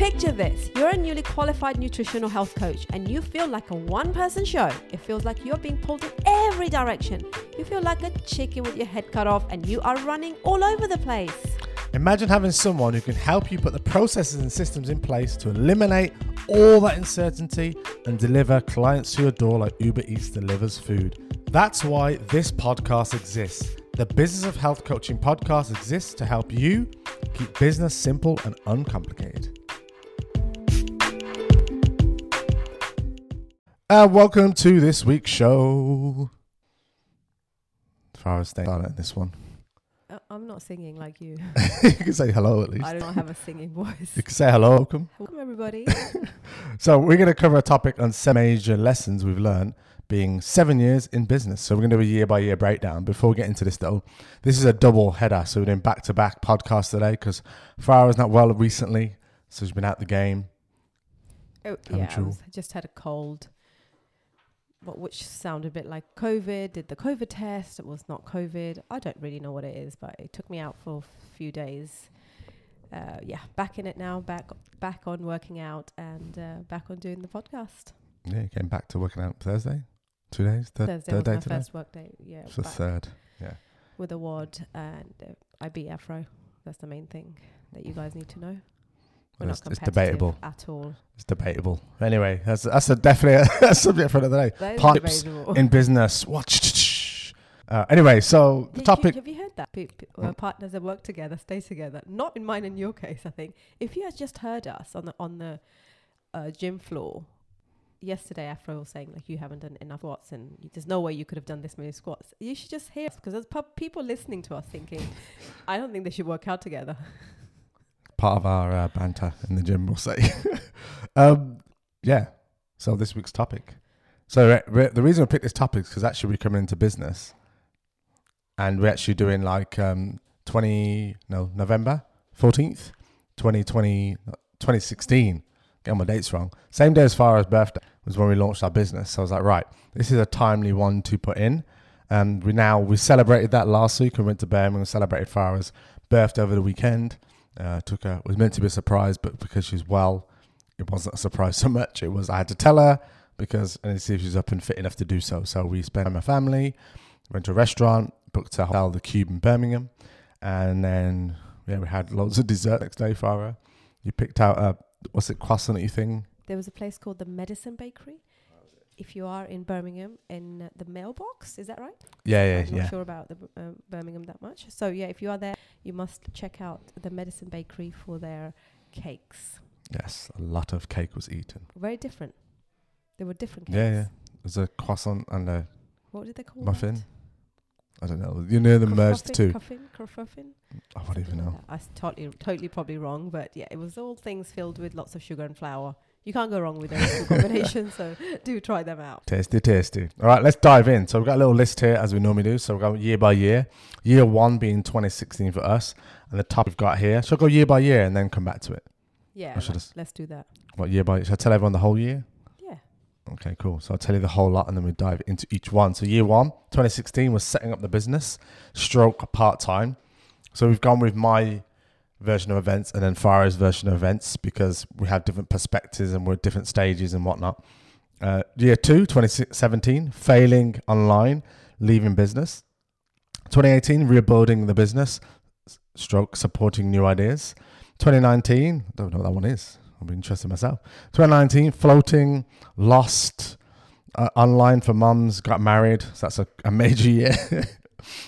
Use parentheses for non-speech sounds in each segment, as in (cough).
Picture this you're a newly qualified nutritional health coach, and you feel like a one person show. It feels like you're being pulled in every direction. You feel like a chicken with your head cut off, and you are running all over the place. Imagine having someone who can help you put the processes and systems in place to eliminate all that uncertainty and deliver clients to your door like Uber Eats delivers food. That's why this podcast exists. The Business of Health Coaching podcast exists to help you keep business simple and uncomplicated. And welcome to this week's show. As far as staying silent in this one, Uh, I'm not singing like you. (laughs) you can say hello at least. I don't have a singing voice. You can say hello, welcome. Welcome, everybody. (laughs) So we're going to cover a topic on some major lessons we've learned being seven years in business. So we're going to do a year by year breakdown. Before we get into this though, this is a double header. So we're doing back to back podcasts today because Farah's not well recently. So she's been out the game. Oh, yeah, I just had a cold, what which sounded a bit like COVID. Did the COVID test? It was not COVID. I don't really know what it is, but it took me out for a few days. Uh, yeah, back in it now. Back back on working out and uh, back on doing the podcast. Yeah, you came back to working out Thursday. Two days? Third, Thursday third was day my today? first work day. Yeah, It's the third. with a WOD and uh, I beat Afro. That's the main thing that you guys need to know. We're It's- not it's debatable. at all. It's debatable. Anyway, that's that's a definitely (laughs) a subject for another day. Pipes. In business. Watch. Uh, anyway, so the topic. Have you heard that? Uh, partners that work together stay together. Not in mine in your case, I think. If you had just heard us on the on the uh, gym floor yesterday, Afro was saying like you haven't done enough squats and you, there's no way you could have done this many squats. You should just hear us because there's pu- people listening to us thinking, (laughs) I don't think they should work out together. (laughs) part of our uh, banter in the gym, we'll say. (laughs) um, yeah. So this week's topic. So uh, re- the reason I picked this topic is because actually we're coming into business, and we're actually doing like um, twenty no November fourteenth, 2020, 2016. Getting my dates wrong. Same day as Farah's birthday was when we launched our business. So I was like, right, this is a timely one to put in. And we now we celebrated that last week. We went to Birmingham and celebrated Farah's birthday over the weekend. Uh, took her was meant to be a surprise, but because she's well, it wasn't a surprise so much. It was I had to tell her because I need to see if she's up and fit enough to do so. So we spent time with my family, went to a restaurant, booked a hotel, the Cube in Birmingham, and then yeah, we had loads of dessert next day. Farah, you picked out a what's it croissant thing? There was a place called the Medicine Bakery. If you are in Birmingham, in uh, the mailbox, is that right? Yeah, yeah, I'm yeah, not sure about the uh, Birmingham that much. So yeah, if you are there, you must check out the Medicine Bakery for their cakes. Yes, a lot of cake was eaten. Very different. They were different cakes. Yeah, yeah. There's a croissant and a What did they call muffin. That? I don't know. You know the merged two. Kerfuffin? Kerfuffin? I don't even know. I totally, totally probably wrong, but yeah, it was all things filled with lots of sugar and flour. You can't go wrong with those two combinations, so (laughs) do try them out. Tasty, tasty. All right, let's dive in. So we've got a little list here as we normally do. So we've got year by year. Year one being 2016 for us, and the top we've got here. Shall I go year by year and then come back to it? Yeah, I should let's, have- let's do that. What year by? Shall I tell everyone the whole year? Yeah. Okay, cool. So I'll tell you the whole lot, and then we dive into each one. So year one, 2016 was setting up the business, stroke part time. So we've gone with my version of events and then Farah's version of events because we have different perspectives and we're at different stages and whatnot. Uh, year two, 2017, failing online, leaving business. 2018, rebuilding the business, stroke supporting new ideas. 2019, I don't know what that one is. I'll be interested myself. 2019, floating, lost, uh, online for mums, got married. So that's a, a major (laughs) year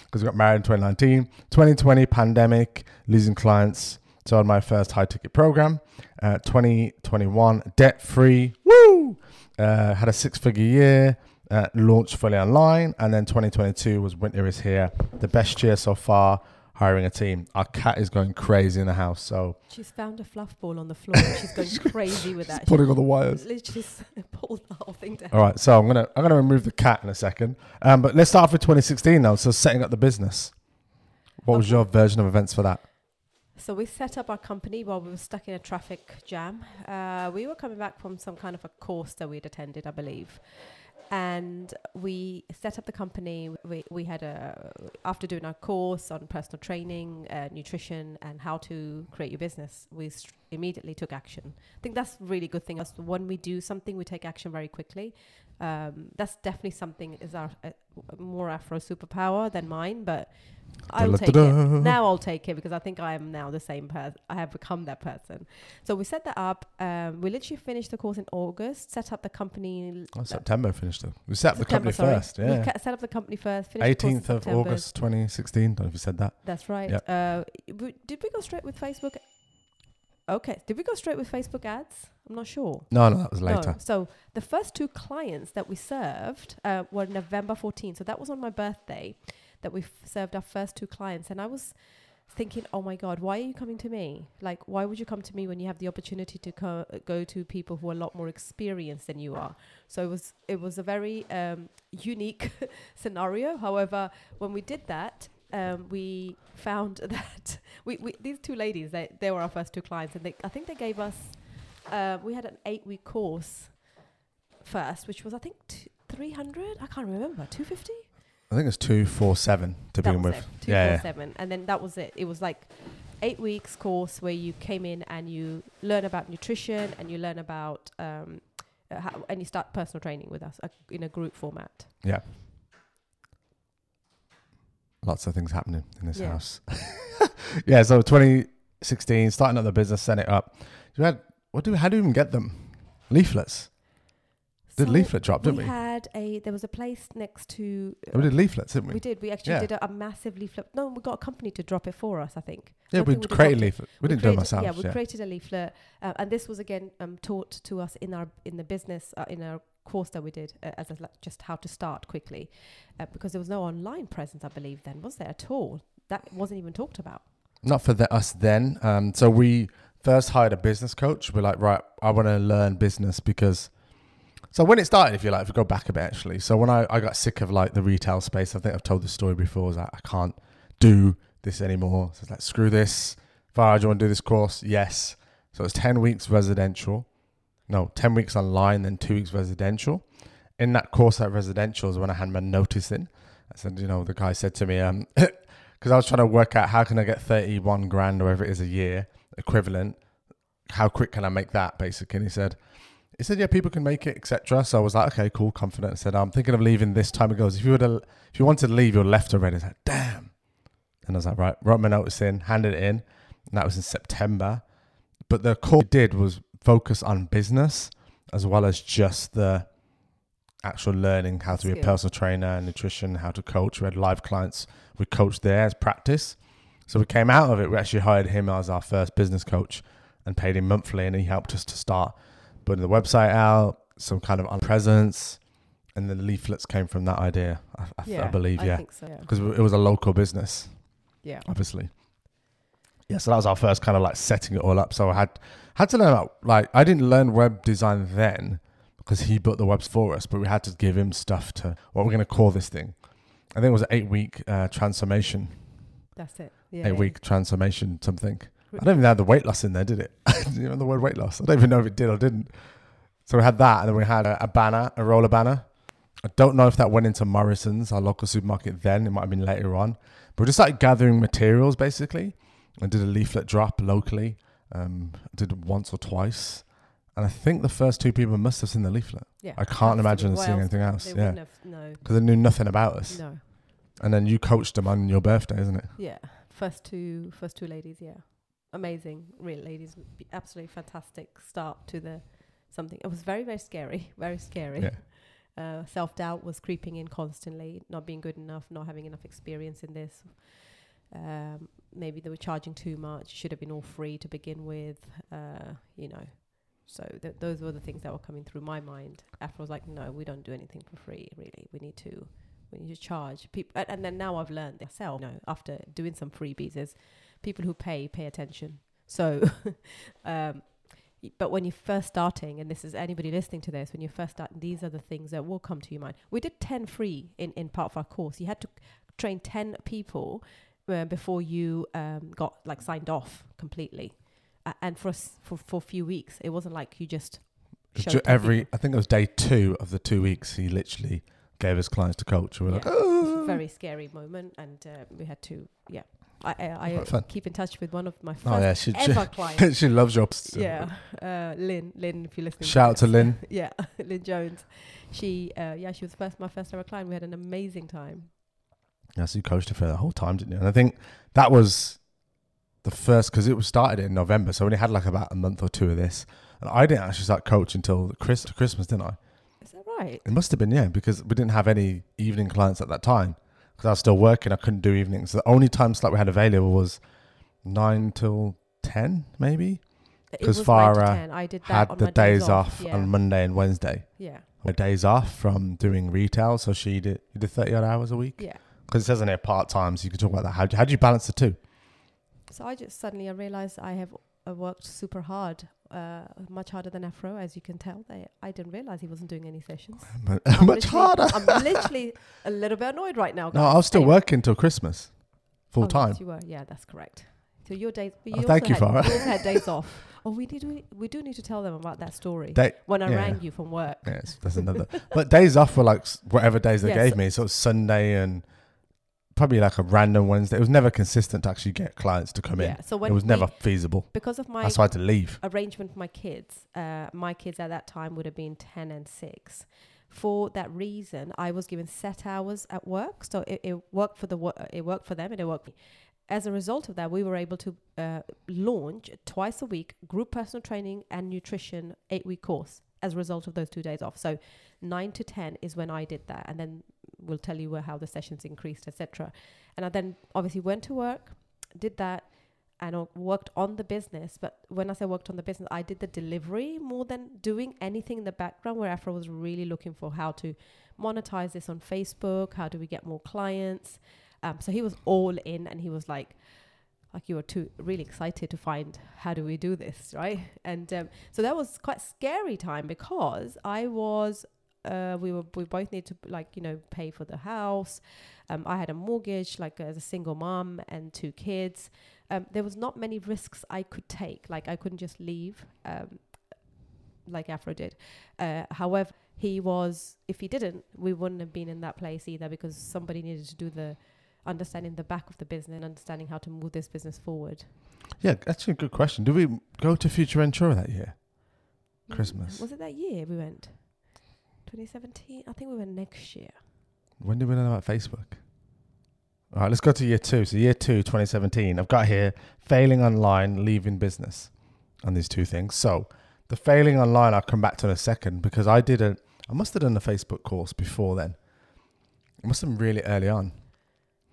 because we got married in 2019. 2020, pandemic, losing clients. So on my first high ticket program. Uh, 2021, debt free. Woo! Uh, had a six figure year. Uh, launched fully online. And then 2022 was winter is here. The best year so far. Hiring a team. Our cat is going crazy in the house. So She's found a fluff ball on the floor. and She's going (laughs) crazy with that. Putting all the wires. literally (laughs) pulled the whole thing down. All right, so I'm gonna I'm gonna remove the cat in a second. Um, but let's start off with 2016 now. So setting up the business. What was your version of events for that? So we set up our company while we were stuck in a traffic jam. Uh, we were coming back from some kind of a course that we'd attended, I believe. And we set up the company. We, we had a after doing our course on personal training, uh, nutrition, and how to create your business. We st- immediately took action. I think that's a really good thing. Us when we do something, we take action very quickly. Um, that's definitely something is our uh, more Afro superpower than mine, but I'll take it. Now I'll take it because I think I am now the same person. I have become that person. So we set that up. Um, we literally finished the course in August. Set up the company. Oh, September finished it. We set up the company sorry. first. Yeah. ca- set up the company first. finished the course in 18th of September. August 2016. Don't know if you said that. That's right. Yep. Uh, did we go straight with Facebook? Okay. Did we go straight with Facebook ads? I'm not sure. No, no, that was No. later. So the first two clients that we served uh, were November 14th. So that was on my birthday that we f- served our first two clients. And I was thinking, oh my God, why are you coming to me? Like, why would you come to me when you have the opportunity to co- go to people who are a lot more experienced than you are? So it was it was a very um, unique (laughs) scenario. However, when we did that, um, we found (laughs) that we, we these two ladies they, they were our first two clients, and they, I think they gave us uh, we had an eight week course first, which was I think t- three hundred. I can't remember two fifty. I think it's 247 to That begin with. it. Two Yeah, four yeah. seven, and then that was it. It was like eight weeks course where you came in and you learn about nutrition and you learn about um, uh, how, and you start personal training with us uh, in a group format. Yeah. Lots of things happening in this Yeah. house. (laughs) yeah, so 2016, starting up the business, setting it up. You had what do how do we even get them? Leaflets. Did So leaflet drop, didn't we we? had a there was a place next to we did leaflets, didn't we? we did we actually Yeah. did a, a massive leaflet no we got a company to drop it for us I think yeah, don't we think we created leaflet. We, didn't do it ourselves. Yeah, we yeah. created a leaflet, uh, and this was again um, taught to us in our in the business uh, in our course that we did uh, as a, just how to start quickly, uh, because there was no online presence, I believe, then was there at all? That wasn't even talked about. Not for the, us then. Um, so we first hired a business coach. We're like, right, I want to learn business because. So when it started, if you like, if we go back a bit actually. So when I, I got sick of like the retail space, I think I've told this story before. Like, I can't do this anymore. So it's like, screw this. Farah, do you want to do this course? Yes. So it's ten weeks residential. No, ten weeks online, then two weeks residential. In that course at residential is when I had my notice in. I said, you know, the guy said to me, um, (coughs) because I was trying to work out how can I get 31 grand or whatever it is a year equivalent. How quick can I make that basically? And he said, he said, yeah, people can make it, etc. So I was like, okay, cool, confident. I said, I'm thinking of leaving this time. He goes, if you to, if you wanted to leave, you're left already. I was like, damn. And I was like, right, wrote my notice in, handed it in. And that was in September. But the call did was focus on business as well as just the actual learning how to be a personal trainer, and nutrition, how to coach. We had live clients we coached there as practice. So we came out of it. We actually hired him as our first business coach and paid him monthly, and he helped us to start putting the website out, some kind of presence, and the leaflets came from that idea. I, I, I believe, I yeah, think so. Yeah. because it was a local business, yeah. obviously. Yeah, so that was our first kind of like setting it all up. So I had had to learn about like I didn't learn web design then because he built the webs for us, but we had to give him stuff to what we're going to call this thing. I think it was an eight week uh, transformation, That's it. Yeah. eight yeah. week transformation something. I don't even have the weight loss in there, did it? (laughs) you know the word weight loss? I don't even know if it did or didn't. So we had that, and then we had a, a banner, a roller banner. I don't know if that went into Morrisons, our local supermarket then. It might have been later on. But we just started gathering materials basically and did a leaflet drop locally. Um, did it once or twice. And I think the first two people must have seen the leaflet Yeah. I can't imagine seeing anything else, They yeah. no. because they knew nothing about us. No. And then you coached them on your birthday, isn't it? Yeah, first two, first two ladies. Yeah, amazing, real ladies. Absolutely fantastic start to the something. It was very, very scary, (laughs) very scary. Yeah. Uh, Self doubt was creeping in constantly. Not being good enough, not having enough experience in this. Um, maybe they were charging too much. Should have been all free to begin with. Uh, you know. So th- those were the things that were coming through my mind. After I was like, no, we don't do anything for free. Really, we need to we need to charge people and, and then now i've learned myself you know after doing some freebies is people who pay pay attention so (laughs) um but when you're first starting and this is anybody listening to this when you're first starting these are the things that will come to your mind we did 10 free in in part of our course you had to train 10 people uh, before you um, got like signed off completely uh, and for us for for a few weeks it wasn't like you just every, I think it was day two of the two weeks. He literally gave his clients to coach. And we're like, oh, very scary moment, and uh, we had to yeah. I I, I keep in touch with one of my first oh yeah, she, ever (laughs) clients. she, she loves your. yeah, uh, Lynn. Lynn, if you're listening. to Shout out to. Lynn. (laughs) yeah, (laughs) Lynn Jones. She uh, yeah, she was first my first ever client. We had an amazing time. Yeah, so you coached her for the whole time, didn't you? And I think that was the first because it was started in November, so we only had like about a month or two of this. And I didn't actually start coaching until Chris, Christmas, didn't I? Is that right? It must have been yeah, because we didn't have any evening clients at that time because I was still working. I couldn't do evenings. The only time slot we had available was nine till ten, maybe. Because Farah I did that Had on the my days off Yeah. on Monday and Wednesday. yeah, My days off from doing retail, so she did did thirty odd hours a week. yeah. Because it says in here part time, so you can talk about that. How do, how do you balance the two? So I just suddenly I realized I have uh, worked super hard, uh, much harder than Afro, as you can tell. They, I didn't realize he wasn't doing any sessions. (laughs) But much harder. I'm literally a little bit annoyed right now. No, guys. I was still Hey. working till Christmas, full Oh, time. Yes, you were. Yeah, that's correct. So your days. but Oh, you thank also you, had, Farah. Also had (laughs) days off. Oh, we did. We, we do need to tell them about that story. Day, when I yeah. rang you from work. yes, that's another. but days off were like s- whatever days they Yeah, gave so- me. So it was Sunday and probably like a random Wednesday. It was never consistent to actually get clients to come yeah. in. So when It was we- never feasible. because of my That's why I had to leave. arrangement for my kids. Uh, my kids at that time would have been 10 and 6. For that reason, I was given set hours at work. So it, it worked for the wo- it worked for them and it worked. for me. As a result of that, we were able to uh, launch twice a week group personal training and nutrition eight week course as a result of those two days off. So nine to ten is when I did that, and then we'll tell you how the sessions increased, etc. And I then obviously went to work, did that, and worked on the business. But when I say worked on the business, I did the delivery more than doing anything in the background. Where Afro was really looking for how to monetize this on Facebook, how do we get more clients. Um, so he was all in, and he was like, like you were too really excited to find how do we do this, right? And um, so that was quite scary time because I was. Uh, we were we both need to like you know pay for the house. Um, I had a mortgage like as a single mom and two kids um, there was not many risks I could take. Like I couldn't just leave, um, like Afro did. Uh, however, he was. If he didn't, we wouldn't have been in that place either because somebody needed to do the understanding the back of the business and understanding how to move this business forward. Yeah, actually, a good question. Did we go to Future Ventura that year? Mm, Christmas. was it that year we went? 2017. I think we went next year. When did we learn about Facebook? All right, let's go to year two. So year two, 2017. I've got here failing online, leaving business, and these two things. So the failing online, I'll come back to in a second because I did a, I must have done a Facebook course before then. It must have been really early on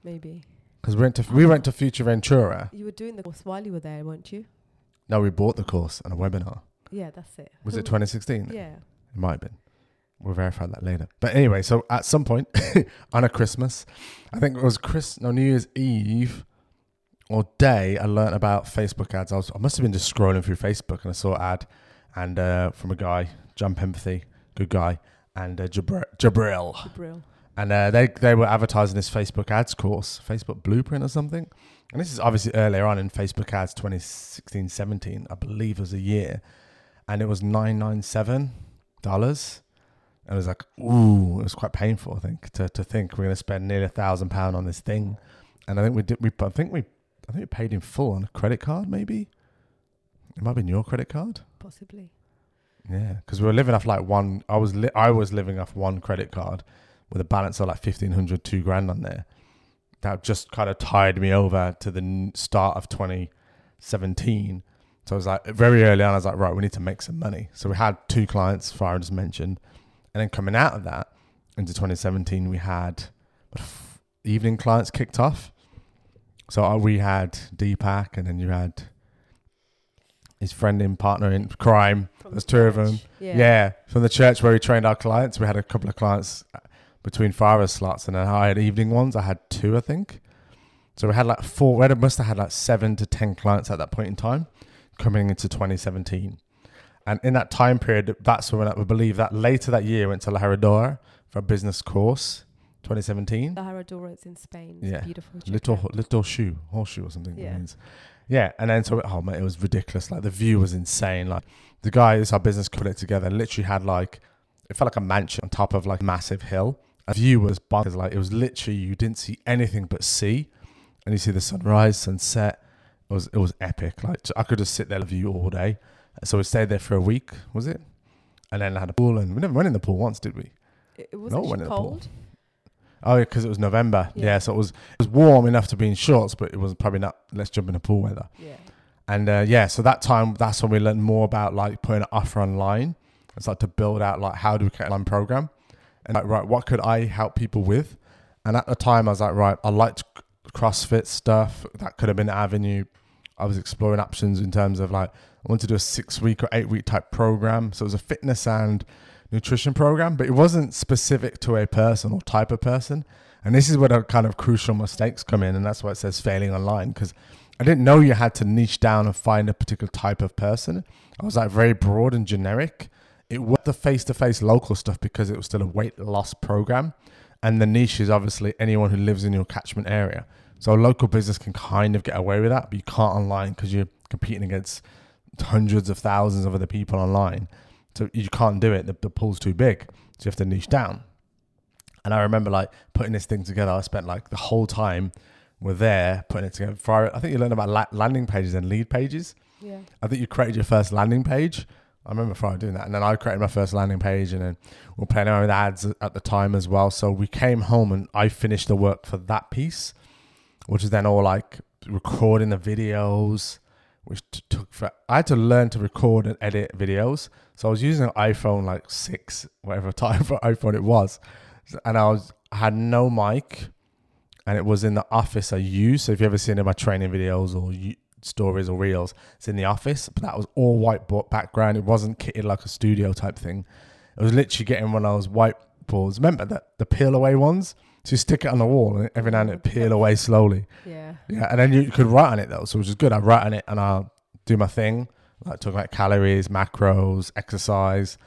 Maybe because we went to we went to Future Ventura. you were doing the course while you were there, weren't you? No, we bought the course and a webinar. Yeah, that's it. Was it (laughs) 2016? Yeah. It might have been. We'll verify that later. But anyway, so at some point (laughs) on a Christmas, I think it was Chris, no New Year's Eve or day, I learned about Facebook ads. I was, I must have been just scrolling through Facebook and I saw an ad, and uh, from a guy, Jump Empathy, good guy, and uh, Jabr- Jabril, Brill. and uh, they they were advertising this Facebook ads course, Facebook Blueprint or something. And this is obviously earlier on in Facebook ads 2016 17, I believe it was a year. And it was $997. And it was like, ooh, it was quite painful, I think, to, to think we're going to spend nearly a thousand pound on this thing. And I think we did, we, I think we, I think we paid in full on a credit card, maybe. It might have been your credit card. Possibly. Yeah, because we were living off like one. I was li- I was living off one credit card with a balance of like 1500 two grand on there. That just kind of tied me over to the start of 2017. So I was like, very early on, I was like, right, we need to make some money. So we had two clients, Farah just mentioned, and then coming out of that into 2017, we had evening clients kicked off. So uh, we had Deepak, and then you had his friend and partner in crime. From There's the two of them. Yeah. Yeah. from the church where we trained our clients. We had a couple of clients uh, between Farah's slots, and then I had evening ones. I had two, I think. So we had like four. We had, must have had like seven to ten clients at that point in time, coming into 2017. And in that time period, that's when I believe that later that year went to La Herradura for a business course, 2017. The Herradura is in Spain. It's Yeah. beautiful. Little little shoe, horseshoe or something. Yeah. means. Yeah, and then so oh man, it was ridiculous. Like the view was insane. Like the guy guys, our business put it together, literally had like it felt like a mansion on top of like a massive hill. A view was bonkers. Like it was literally you didn't see anything but sea, and you see the sunrise, sunset. It was it was epic. Like I could just sit there and view all day. So we stayed there for a week, was it? And then I had a pool, and we never went in the pool once, did we? It, it wasn't went she in the pool. cold. Oh, yeah, because it was November. Yeah. Yeah. so it was it was warm enough to be in shorts, but it was probably not. Let's jump in the pool weather. Yeah. And uh, yeah, so that time, that's when we learned more about like putting an offer online. It's like to build out like how do we create an online program, and like right, what could I help people with? And at the time, I was like, right, I liked CrossFit stuff. That could have been an avenue. I was exploring options in terms of like I wanted to do a six week or eight week type program. So it was a fitness and nutrition program, but it wasn't specific to a person or type of person. And this is where the kind of crucial mistakes come in, and that's why it says failing online because I didn't know you had to niche down and find a particular type of person. I was like very broad and generic. It was the face to face local stuff because it was still a weight loss program. And the niche is obviously anyone who lives in your catchment area. So a local business can kind of get away with that, but you can't online because you're competing against hundreds of thousands of other people online. So you can't do it. The, the pool's too big. So you have to niche down. And I remember like putting this thing together. I spent like the whole time we're there putting it together. For, I think you learned about la- landing pages and lead pages. Yeah. I think you created your first landing page. I remember Friday doing that. And then I created my first landing page and then we are playing around with ads at the time as well. So we came home and I finished the work for that piece, which is then all like recording the videos, which t- took for, I had to learn to record and edit videos. So I was using an iPhone like six, whatever (laughs) type of iPhone it was. And I was, I had no mic and it was in the office I used. So if you ever seen in my training videos or you, stories or reels, it's in the office. But that was all whiteboard background. It wasn't kitted like a studio type thing. It was literally getting one of those whiteboards. Remember that the peel away ones? So you stick it on the wall and every now and then it peel away slowly. Yeah. Yeah, and then you could write on it though, so which is good. I write on it and I'll do my thing, like talk about calories, macros, exercise,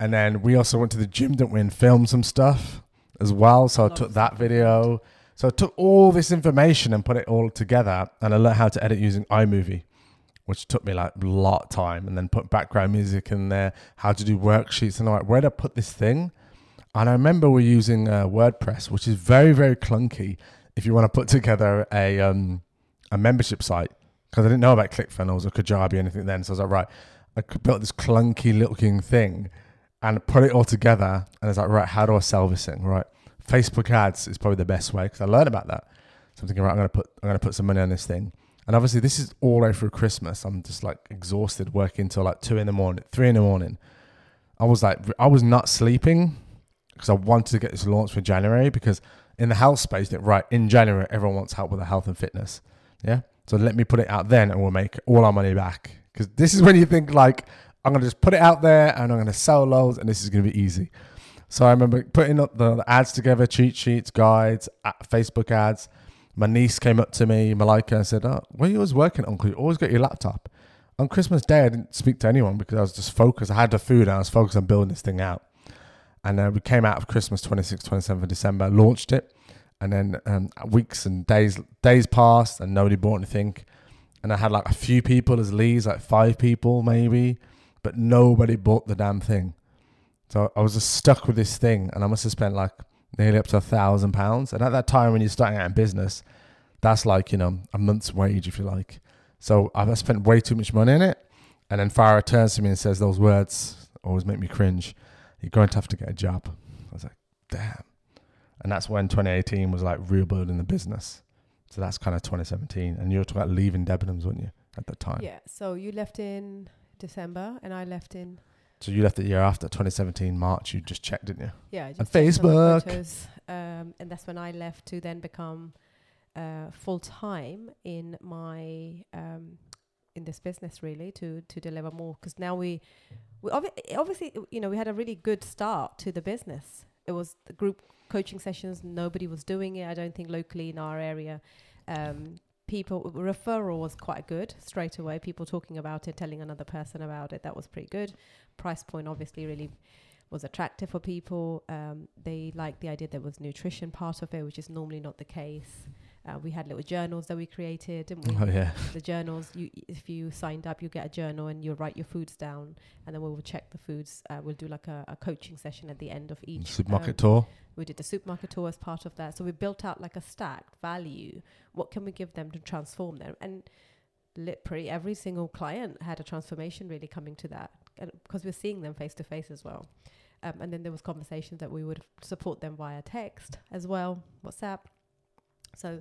and then we also went to the gym, didn't we, and filmed some stuff as well. So I took that video. So I took all this information and put it all together, and I learned how to edit using iMovie, which took me like a lot of time, and then put background music in there, how to do worksheets, and I'm like, where to put this thing? And I remember we're using uh, WordPress, which is very, very clunky if you want to put together a um, a membership site because I didn't know about ClickFunnels or Kajabi or anything then. So I was like, right, I built this clunky looking thing and put it all together. And I was like, right, how do I sell this thing? Right, Facebook ads is probably the best way because I learned about that. So I'm thinking, right, I'm gonna put I'm gonna put some money on this thing. And obviously, this is all the way through Christmas. I'm just like exhausted, working till like two in the morning, three in the morning. I was like, I was not sleeping because I wanted to get this launched for January because in the health space, right in January, everyone wants help with their health and fitness. Yeah. So let me put it out then and we'll make all our money back. Because this is when you think like, I'm going to just put it out there and I'm going to sell loads and this is going to be easy. So I remember putting up the, the ads together, cheat sheets, guides, Facebook ads. My niece came up to me, Malika, and said, oh, what are you always working Uncle? you always got your laptop. On Christmas Day, I didn't speak to anyone because I was just focused. I had the food and I was focused on building this thing out. And uh, we came out of Christmas 26th, 27th of December, launched it. And then um, weeks and days days passed and nobody bought anything. And I had like a few people as leads, like five people maybe, but nobody bought the damn thing. So I was just stuck with this thing and I must have spent like nearly up to a thousand pounds. And at that time when you're starting out in business, that's like, you know, a month's wage if you like. So I spent way too much money in it. And then Farah turns to me and says those words always make me cringe. You're going to have to get a job. I was like, damn. And that's when 2018 was like real building the business. So that's kind of 2017. And you were talking about leaving Debenhams, weren't you, at the time? Yeah. So you left in December and I left in So you left the year after 2017, March. You just checked, didn't you? yeah, I just Facebook. photos, um, and that's when I left to then become uh, full time in my um, in this business really to to deliver more because now we we obvi- obviously you know we had a really good start to the business. It was the group coaching sessions. Nobody was doing it. I don't think locally in our area. Um, people referral was quite good straight away. People talking about it, telling another person about it. That was pretty good. Price point obviously really was attractive for people. Um, they liked the idea there was nutrition part of it, which is normally not the case. Uh, we had little journals that we created, Didn't we? Oh yeah. the journals you if you signed up you get a journal and you write your foods down and then we will check the foods uh, we'll do like a, a coaching session at the end of each Supermarket um, tour. we did the supermarket tour as part of that. So we built out like a stacked value. What can we give them to transform them? And lit pretty every single client had a transformation really coming to that because we're seeing them face to face as well. Um, and then there was conversations that we would support them via text as well whatsapp so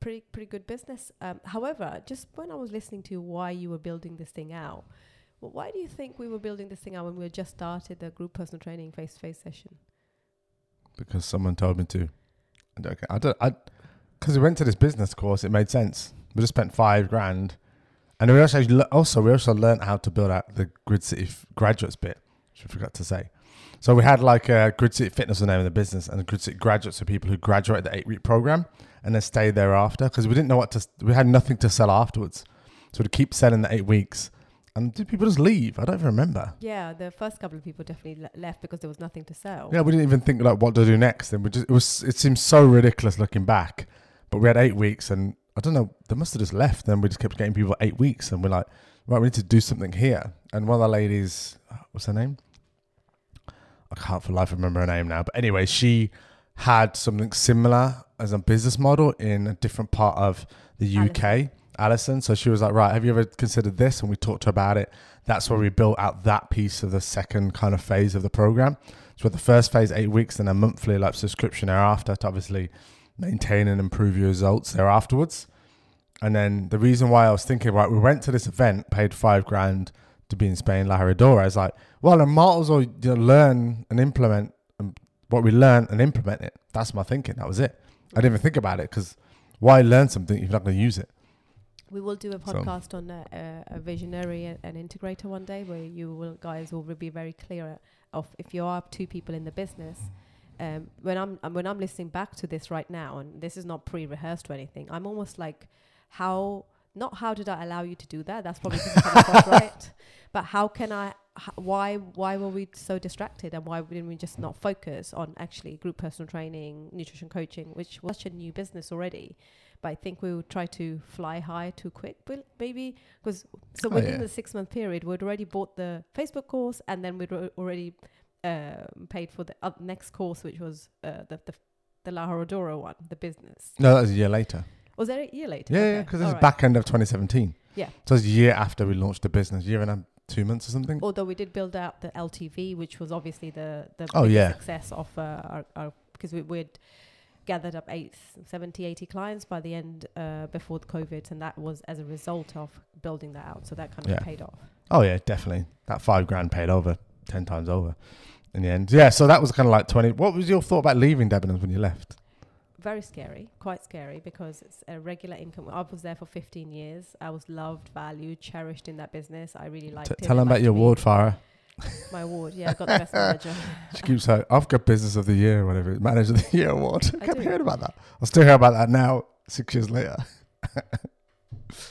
pretty pretty good business. Um, however, just when I was listening to why you were building this thing out, well, why do you think we were building this thing out when we had just started the group personal training face to face session? because someone told me to. I don't. I because we went to this business course. It made sense. We just spent five grand, and we also also we also learned how to build out the Grid City graduates bit, which I forgot to say. So we had like a Grid City Fitness the name of the business, and the Grid City graduates are people who graduated the eight week program and then stay thereafter because we didn't know what to. We had nothing to sell afterwards, so we'd keep selling the eight weeks. And did people just leave? I don't even remember. Yeah, the first couple of people definitely le- left because there was nothing to sell. Yeah, we didn't even think like what to do next. And we just it was it seems so ridiculous looking back. But we had eight weeks, and I don't know, they must have just left. Then we just kept getting people eight weeks, and we're like, right, we need to do something here. And one of the ladies, what's her name? I can't for life remember her name now. But anyway, she had something similar as a business model in a different part of the UK. Alison. So she was like, right, have you ever considered this? And we talked to her about it. That's where we built out that piece of the second kind of phase of the program. So the first phase, eight weeks, then a monthly like subscription thereafter to obviously maintain and improve your results there afterwards. And then the reason why I was thinking, right, we went to this event, paid five grand to be in Spain, La Herradura. I was like, well, I might as well you know, learn and implement what we learn and implement it. That's my thinking. That was it. I didn't even think about it because why learn something if you're not going to use it? We will do a So- podcast on a, a, a visionary and integrator one day, where you will guys will be very clear of if you are two people in the business. Um, when I'm um, when I'm listening back to this right now, and this is not pre-rehearsed or anything, I'm almost like, how not how did I allow you to do that? That's probably 'cause I'm coming across (laughs) right, but how can I? Why why were we so distracted, and why didn't we just not focus on actually group personal training, nutrition coaching, which was such a new business already? but I think we would try to fly high too quick, but maybe because so Oh, within yeah. the six month period, we'd already bought the Facebook course, and then we'd al- already um, paid for the uh, next course, which was uh, the the the La Herradura one, the business. No, that was a year later. Was that a year later? Yeah, yeah, Okay, because it's alright. back end of 2017. Yeah. So it's a year after we launched the business, year and a, two months or something. Although we did build out the LTV, which was obviously the the Oh, yeah. success of uh, our, our because we would gathered up eight, 70, 80 clients by the end uh, before the COVID, and that was as a result of building that out. So that kind of Yeah. paid off. Oh yeah, definitely. That five grand paid over ten times over in the end. Yeah, so that was kind of like twenty. What was your thought about leaving Debenhams when you left? Very scary, quite scary because it's a regular income. I was there for 15 years. I was loved, valued, cherished in that business. I really liked T- it. tell them about your award, Farah. (laughs) My award, yeah, I got the best manager. (laughs) She keeps saying, "I've got Business of the Year, whatever, Manager of the Year award." I I kept hearing about that. I still hear about that now, six years later. (laughs)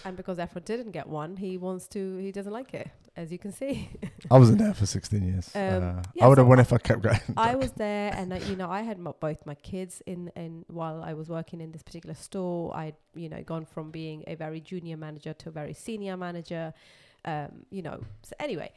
and because Afro didn't get one, he wants to. He doesn't like it, as you can see. I wasn't there for sixteen years. Um, uh, yeah, I would have so won if I kept going. I was there, and uh, you know, I had m- both my kids in, in while I was working in this particular store. I'd you know gone from being a very junior manager to a very senior manager. Um, you know, so anyway,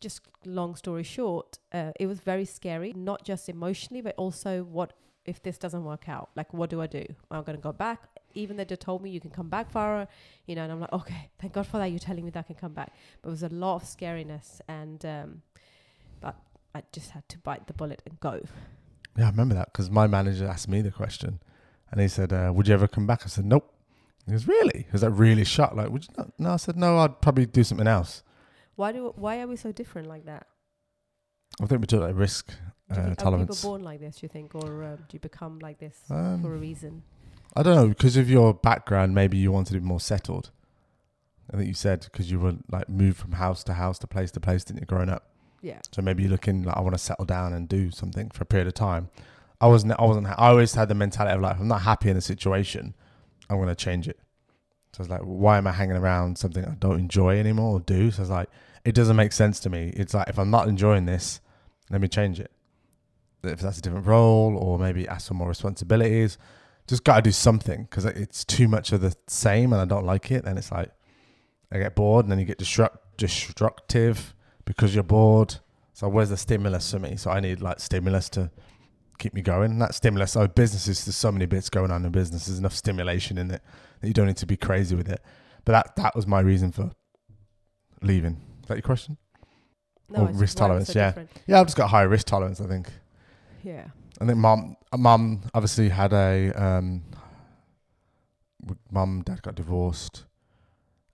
just long story short, uh, it was very scary, not just emotionally, but also what if this doesn't work out? Like, what do I do? Am I'm going to go back. Even though they told me you can come back, Farah, you know, and I'm like, okay, thank God for that. You're telling me that I can come back. But it was a lot of scariness, and um, but I just had to bite the bullet and go. Yeah, I remember that because my manager asked me the question, and he said, uh, "Would you ever come back?" I said, "Nope." He goes, "Really?" He was like really shocked. Like, "Would you not?" No, I said, "No, I'd probably do something else." Why do why are we so different like that? I think we took that risk Do you uh, think, are tolerance. people born like this? Do you think, or um, do you become like this Um, for a reason? I don't know because of your background. Maybe you wanted it more settled. I think you said because you were like moved from house to house to place to place, didn't you, growing up? Yeah, So maybe you're looking like I want to settle down and do something for a period of time. I wasn't. I wasn't. I always had the mentality of like, I'm not happy in a situation, I'm going to change it. So I was like, why am I hanging around something I don't enjoy anymore or do? So it's like, it doesn't make sense to me. It's like if I'm not enjoying this, let me change it. If that's a different role or maybe ask for more responsibilities, just got to do something because it's too much of the same and I don't like it. And it's like I get bored and then you get destruct destructive because you're bored. So where's the stimulus for me? So I need like stimulus to keep me going. And that stimulus, oh, so businesses, there's so many bits going on in business. There's enough stimulation in it that you don't need to be crazy with it. But that that was my reason for leaving. Is that your question? No, Or risk why it was tolerance, yeah. different. Yeah, I've just got higher risk tolerance. I think. Yeah. I think mom, mom obviously had a um, mum dad got divorced,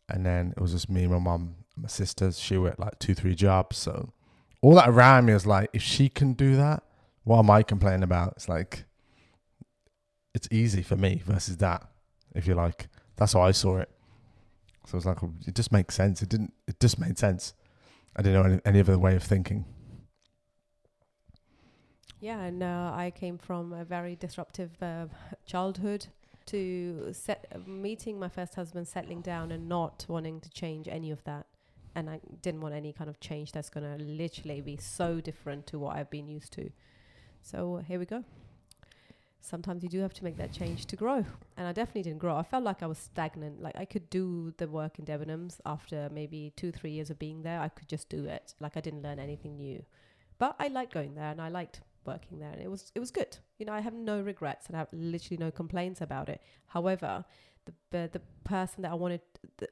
and then it was just me, my mum, my sisters. She worked like two, three jobs, so all that around me was like, if she can do that, what am I complaining about? It's like it's easy for me versus that, if you like. That's how I saw it. So it was like it just makes sense. It didn't. It just made sense. I didn't know any, any other way of thinking. Yeah, and uh, I came from a very disruptive uh, childhood to set, meeting my first husband, settling down, and not wanting to change any of that. And I didn't want any kind of change that's going to literally be so different to what I've been used to. So here we go. Sometimes you do have to make that change to grow. And I definitely didn't grow. I felt like I was stagnant. Like I could do the work in Debenhams after maybe two, three years of being there. I could just do it. Like I didn't learn anything new. But I liked going there and I liked working there and it was it was good you know i have no regrets and i have literally no complaints about it however the the, the person that i wanted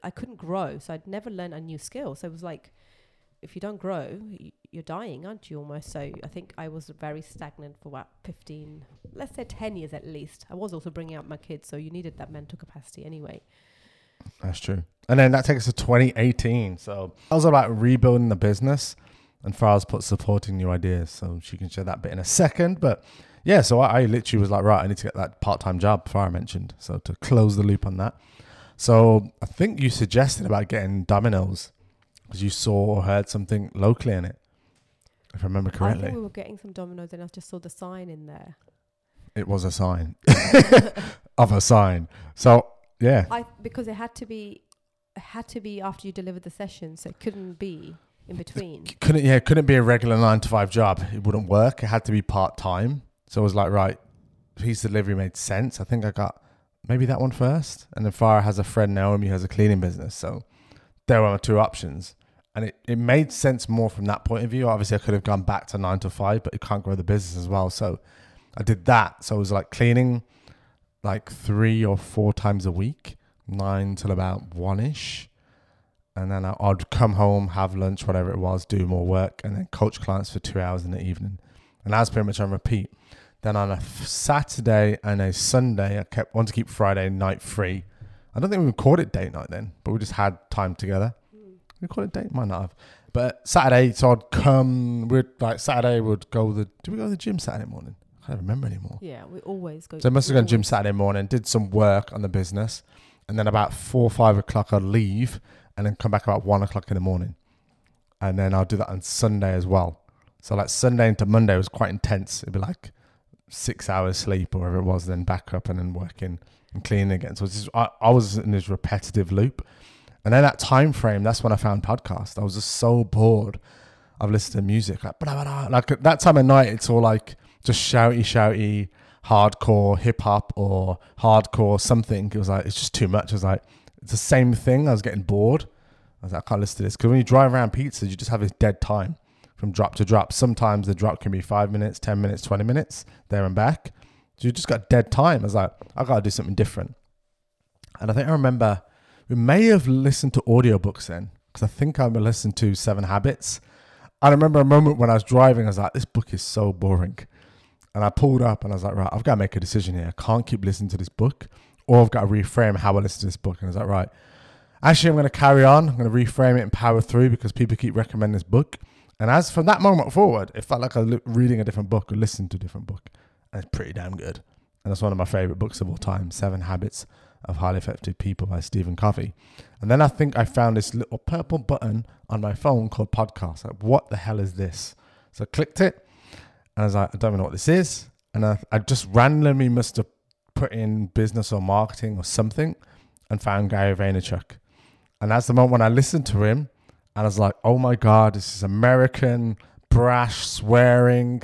i couldn't grow so i'd never learn a new skill so it was like if you don't grow you're dying aren't you almost so i think i was very stagnant for about 15 let's say 10 years at least i was also bringing up my kids so you needed that mental capacity anyway That's true. And then that takes us to 2018. So that was about rebuilding the business. And Farah's put supporting new ideas. So she can share that bit in a second. But yeah, so I, I literally was like, right, I need to get that part time job Farah mentioned. So to close the loop on that. So I think you suggested about getting Domino's because you saw or heard something locally in it, if I remember correctly. i think we were getting some Domino's and i just saw the sign in there it was a sign (laughs) (laughs) of a sign. So yeah, I because it had to be it had to be after you delivered the session, so it couldn't be in between. couldn't yeah couldn't be a regular nine to five job. It wouldn't work. It had to be part-time. So i was like right piece delivery made sense. I think i got maybe that one first. And then Farah has a friend naomi who has a cleaning business. So there were two options. And it, it made sense more from that point of view. Obviously i could have gone back to nine to five but you can't grow the business as well. So i did that. So it was like cleaning like three or four times a week nine till about one-ish and then I'd come home, have lunch, whatever it was, do more work, and then coach clients for two hours in the evening. And that's pretty much on repeat. Then on a f- Saturday and a Sunday, I kept wanted to keep Friday night free. I don't think we called it date night then, but we just had time together. We call it date, might not have. But Saturday, so I'd come. We'd like Saturday, would go the. Did we go to the gym Saturday morning? I can't remember anymore. Yeah, we always go. So I must have gone gym Saturday morning, did some work on the business, and then about four or five o'clock I'd leave and then come back about one o'clock in the morning. And then I'll do that on Sunday as well. So like Sunday into Monday was quite intense. It'd be like six hours sleep or whatever it was, then back up and then working and cleaning again. So just, I, I was in this repetitive loop. And then that time frame, that's when I found podcast. I was just so bored. I've listened to music like blah, blah, blah. like at that time of night. It's all like just shouty, shouty, hardcore hip hop or hardcore something. It was like it's just too much. I was like it's the same thing. I was getting bored. I was like I can't listen to this because when you drive around pizzas, you just have this dead time from drop to drop. Sometimes the drop can be five minutes, ten minutes, twenty minutes there and back. So you just got dead time. I was like I gotta do something different. And I think I remember we may have listened to audiobooks then because I think I listened to Seven Habits. I remember a moment when I was driving, I was like, this book is so boring. And I pulled up and I was like, right, I've got to make a decision here. I can't keep listening to this book or I've got to reframe how I listen to this book. And I was like, right, actually, I'm going to carry on. I'm going to reframe it and power through because people keep recommending this book. And as from that moment forward, it felt like I was reading a different book or listening to a different book. And it's pretty damn good. And that's one of my favorite books of all time Seven Habits of Highly Effective People by Stephen Covey. And then I think I found this little purple button on my phone called podcast. Like, what the hell is this? So I clicked it and I was like, I don't know what this is. And I, I just randomly must have put in business or marketing or something and found Gary Vaynerchuk. And that's the moment when I listened to him and I was like, oh my God, this is American, brash, swearing,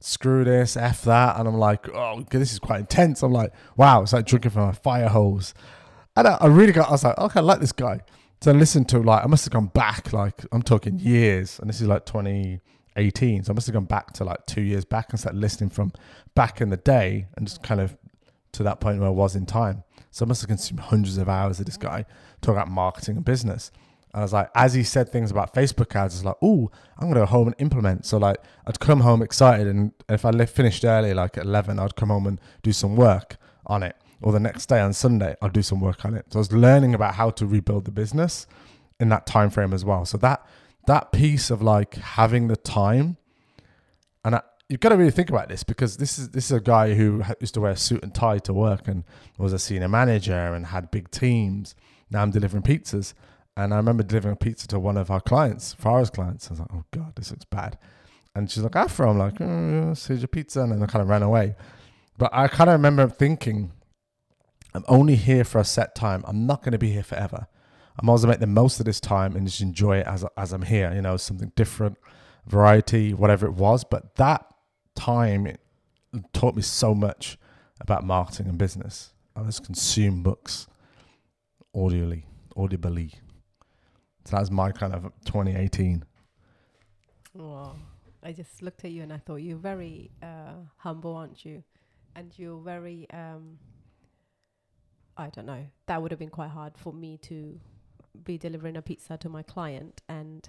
screw this, f that, and I'm like, oh, this is quite intense. I'm like, wow, it's like drinking from a fire hose. And I, I really got, I was like, okay, I like this guy. So I listened to like, I must have gone back, like I'm talking years, and this is like 2018. So I must have gone back to like two years back and started listening from back in the day, and just kind of to that point where I was in time. So I must have consumed (laughs) hundreds of hours of this mm. guy talking about marketing and business. And I was like, as he said things about Facebook ads, it's like, oh, I'm gonna go home and implement. So like, I'd come home excited, and if I left, finished early, like at eleven, I'd come home and do some work on it. Or the next day on Sunday, I'd do some work on it. So I was learning about how to rebuild the business in that time frame as well. So that that piece of like having the time, and I, you've got to really think about this because this is this is a guy who used to wear a suit and tie to work and was a senior manager and had big teams. Now I'm delivering pizzas. And I remember delivering a pizza to one of our clients, Farah's clients. I was like, oh God, this looks bad. And she's like, Afro. I'm like, oh, here's your pizza. And then I kind of ran away. But I kind of remember thinking, I'm only here for a set time. I'm not going to be here forever. I'm to make the most of this time and just enjoy it as, as I'm here, you know, something different, variety, whatever it was. But that time it taught me so much about marketing and business. I just consume books audibly, audibly. So that was my kind of 2018. Wow. I just looked at you and I thought you're very uh, humble, aren't you? And you're very, um, I don't know, that would have been quite hard for me to be delivering a pizza to my client and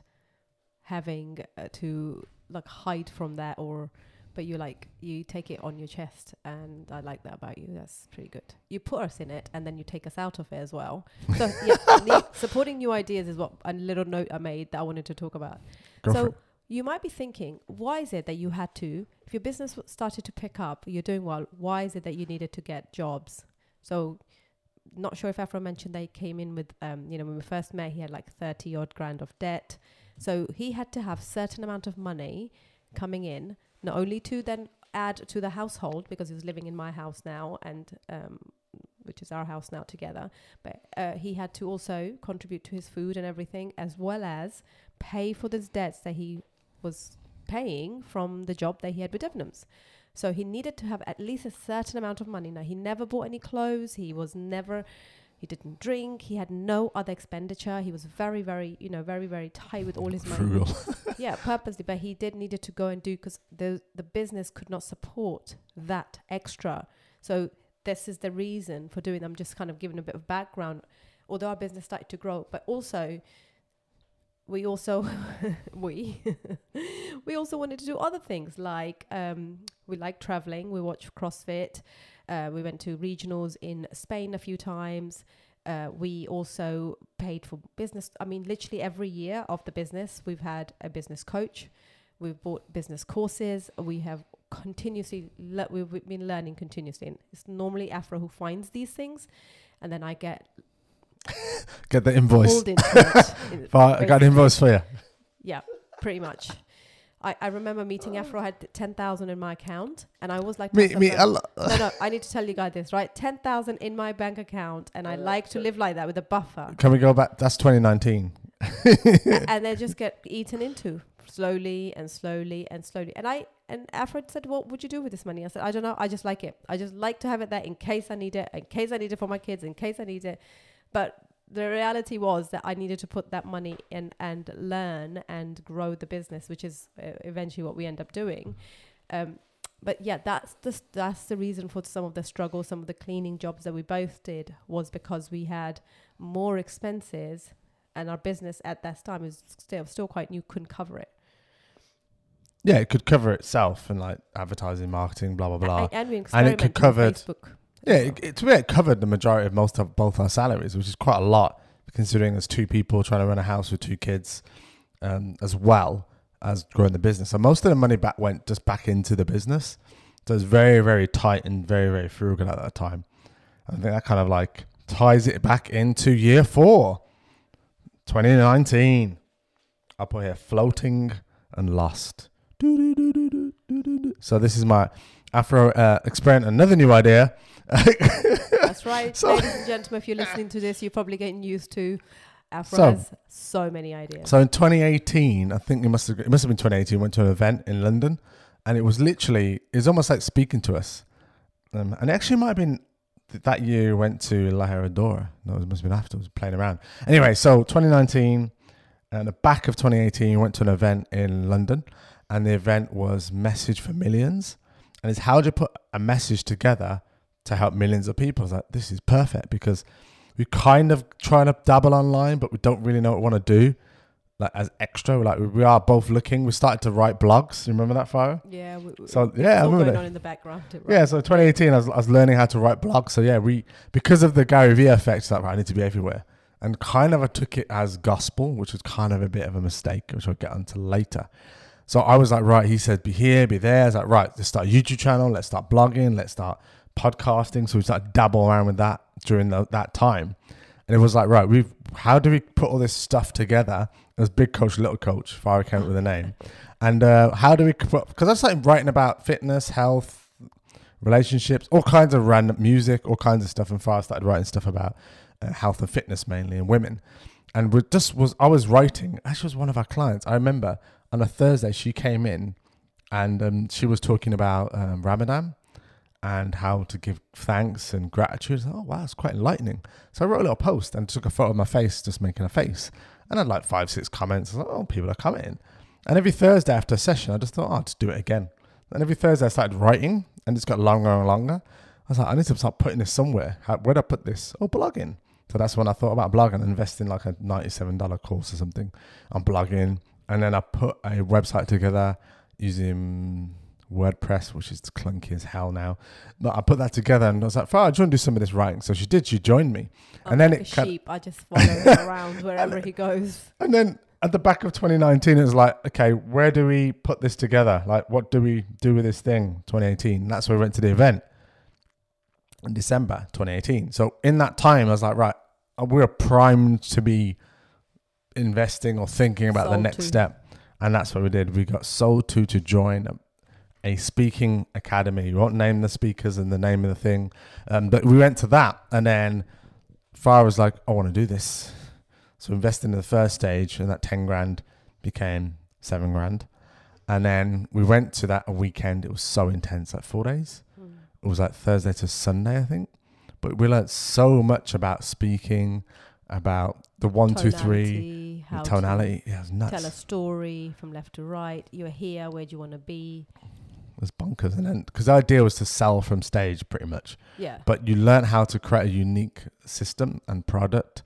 having uh, to like hide from that or but you like you take it on your chest and i like that about you. That's pretty good. You put us in it and then you take us out of it as well. So (laughs) yeah the- supporting new ideas is what a little note i made that i wanted to talk about. Go so you might be thinking, why is it that you had to, if your business started to pick up, you're doing well, why is it that you needed to get jobs? So, not sure if Afro mentioned they came in with, um, you know, when we first met, he had like 30 odd grand of debt. So, he had to have certain amount of money coming in, not only to then add to the household because he was living in my house now and, um, which is our house now together, but uh, he had to also contribute to his food and everything as well as pay for those debts that he was paying from the job that he had with Debenhams. So he needed to have at least a certain amount of money. Now he never bought any clothes. He was never, he didn't drink. He had no other expenditure. He was very, very, you know, very, very tight with all his money. (laughs) Yeah, purposely. But he did needed to go and do because the the business could not support that extra. So this is the reason for doing. I'm just kind of giving a bit of background. Although our business started to grow, but also we also (laughs) we (laughs) we also wanted to do other things like um, we like traveling we watch crossfit uh, we went to regionals in spain a few times uh, we also paid for business i mean literally every year of the business we've had a business coach we've bought business courses we have continuously le- we've we've been learning continuously and it's normally afro who finds these things and then i get Get the invoice. it (laughs) I got an invoice for you. Yeah, pretty much. I, I remember meeting oh. Afro had ten thousand in my account, and I was like, Me, me, like, I no, no, (laughs) I need to tell you guys this, right? Ten thousand in my bank account, and I oh, like to live like that with a buffer, Can we go back? That's 2019. (laughs) And they just get eaten into slowly and slowly and slowly. And I and Afro said, "What would you do with this money?" I said, "I don't know. I just like it. I just like to have it there in case I need it, in case I need it for my kids, in case I need it." But the reality was that I needed to put that money in and learn and grow the business, which is uh, eventually what we end up doing. Um, but yeah, that's the that's the reason for some of the struggles, some of the cleaning jobs that we both did was because we had more expenses, and our business at that time was still still quite new, couldn't cover it. Yeah, it could cover itself and like advertising, marketing, blah blah blah. a- and we And it experimented could covered- Facebook. Yeah, it, it, to me, it covered the majority of most of both our salaries, which is quite a lot, considering there's two people trying to run a house with two kids, um, as well as growing the business. So most of the money back went just back into the business. So it's very, very tight and very, very frugal at that time. I think that kind of like ties it back into year four, 2019. I'll put here floating and lost. So this is my Afro uh, experiment, another new idea. That's right, (laughs) So- ladies and gentlemen. If you're listening to this, you're probably getting used to. Afro So- has so many ideas. So in 2018, I think it must have it must have been 2018. Went to an event in London, and it was literally it's almost like speaking to us. Um, and it actually might have been th- that year we went to La Herradura. No, it must have been afterwards, playing around. Anyway, so 2019 and the back of 2018, we went to an event in London, and the event was Message for Millions, and it's how do you put a message together to help millions of people? I was like, this is perfect because we're kind of trying to dabble online, but we don't really know what we want to do. Like as extra, We're like we are both looking. We started to write blogs. You remember that, Fire? Yeah. We, So yeah, I remember going that. on in the background. Yeah, so 2018, I was, I was learning how to write blogs. So yeah, we because of the Gary Vee effect, like right, I need to be everywhere, and kind of I took it as gospel, which was kind of a bit of a mistake, which I'll get onto later. So I was like, right, he said, be here, be there. I was like, right, let's start a YouTube channel, let's start blogging, let's start podcasting. So we started dabble around with that during the, that time, and it was like, right, we've how do we put all this stuff together as big coach, little coach, fire account with a name, and uh, how do we because I started writing about fitness, health, relationships, all kinds of random music, all kinds of stuff. And far I started writing stuff about uh, health and fitness mainly and women. And we just was I was writing. Actually, was one of our clients. I remember on a Thursday she came in, and um, she was talking about um, Ramadan and how to give thanks and gratitude. Oh wow, it's quite enlightening. So I wrote a little post and took a photo of my face, just making a face, and I had like five, six comments. Like, oh, people are commenting. And every Thursday after a session, I just thought, oh, I'll just do it again. And every Thursday I started writing, and it's got longer and longer. I was like, I need to start putting this somewhere. How, where do I put this? Oh, blogging. So that's when I thought about blogging and investing like a $97 course or something on blogging. And then I put a website together using WordPress, which is clunky as hell now. But I put that together and I was like, Farah, do you want to do some of this writing? So she did. She joined me. I'm and then like it a cut- sheep. I just follow him (laughs) around wherever he goes. And then at the back of 2019, it was like, okay, where do we put this together? Like, what do we do with this thing? 2018. That's where we went to the event in December 2018. So in that time, I was like, right, uh, we're primed to be investing or thinking about the next step. And that's what we did. We got sold to to join a, speaking academy. We won't name the speakers and the name of the thing. Um, but we went to that. And then Farah was like, I want to do this. So invested in the first stage, and that ten grand became seven grand. And then we went to that a weekend. It was so intense, like four days. It was like Thursday to Sunday, I think. But we learned so much about speaking, about the one, two, three, Tonality, to. Yeah, it was nuts. Tell a story from left to right. You're here. Where do you want to be? Was bonkers. And then, because the idea was to sell from stage pretty much. Yeah. But you learn how to create a unique system and product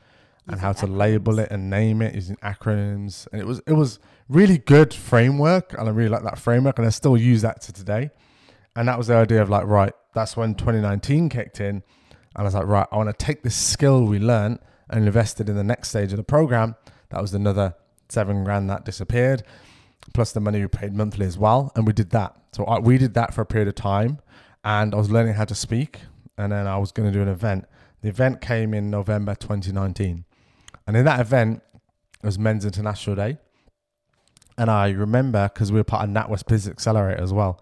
and how to label it and name it using acronyms. And it was it was really good framework, and I really like that framework, and I still use that to today. And that was the idea of like, right, that's when 2019 kicked in, and I was like, right, I want to take this skill we learned and invest it in the next stage of the program. That was another seven grand that disappeared, plus the money we paid monthly as well, and we did that. So I, we did that for a period of time, and I was learning how to speak, and then I was going to do an event. The event came in November 2019. And in that event, it was Men's International Day. And I remember because we were part of NatWest Business Accelerator as well.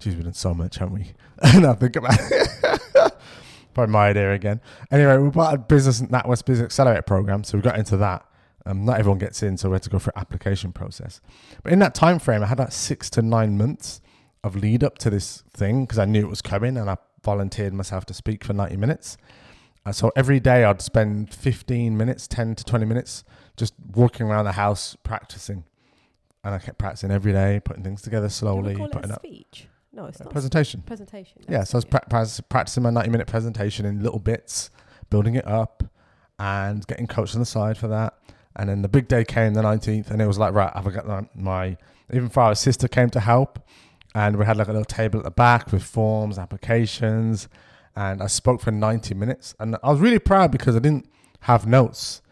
Geez, we've done so much, haven't we? (laughs) and I think about (laughs) probably my idea again. Anyway, we were part of Business NatWest Business Accelerator program, so we got into that. Um, not everyone gets in, so we had to go through application process. But in that time frame, I had about six to nine months of lead up to this thing because I knew it was coming, and I volunteered myself to speak for 90 minutes. Uh, so every day I'd spend 15 minutes, 10 to 20 minutes, just walking around the house practicing. And I kept practicing every day, putting things together slowly, we call it putting a up speech? No, it's a not. presentation. presentation. Yeah, so I was pra- pra- practicing my 90 minute presentation in little bits, building it up and getting coached on the side for that. And then the big day came, the 19th, and it was like, right, I've got my, even our sister came to help. And we had like a little table at the back with forms, applications. And I spoke for 90 minutes. And I was really proud because I didn't have notes.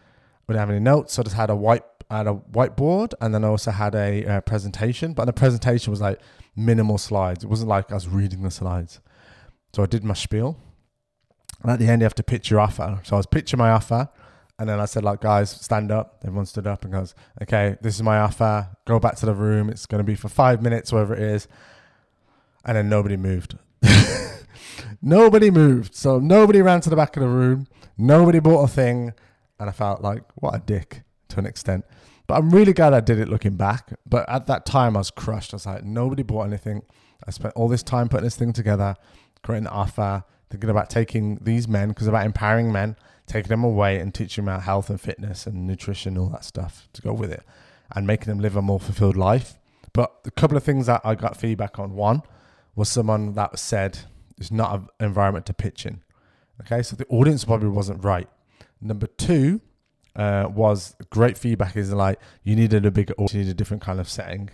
We didn't have any notes. So I just had a white, had a whiteboard and then I also had a uh, presentation. But the presentation was like minimal slides. It wasn't like I was reading the slides. So I did my spiel. And at the end, you have to pitch your offer. So I was pitching my offer. And then I said, like, guys, stand up. Everyone stood up and goes, okay, this is my offer. Go back to the room. It's going to be for five minutes, whatever it is. And then nobody moved. (laughs) nobody moved. So nobody ran to the back of the room. Nobody bought a thing. And I felt like, what a dick to an extent. But I'm really glad I did it looking back. But at that time, I was crushed. I was like, nobody bought anything. I spent all this time putting this thing together, creating an offer, thinking about taking these men, because about empowering men, taking them away and teaching them about health and fitness and nutrition, all that stuff to go with it, and making them live a more fulfilled life. But a couple of things that I got feedback on. One was someone that said it's not an environment to pitch in. Okay, so the audience probably wasn't right. Number two uh, was great feedback is like you needed a bigger audience, you needed a different kind of setting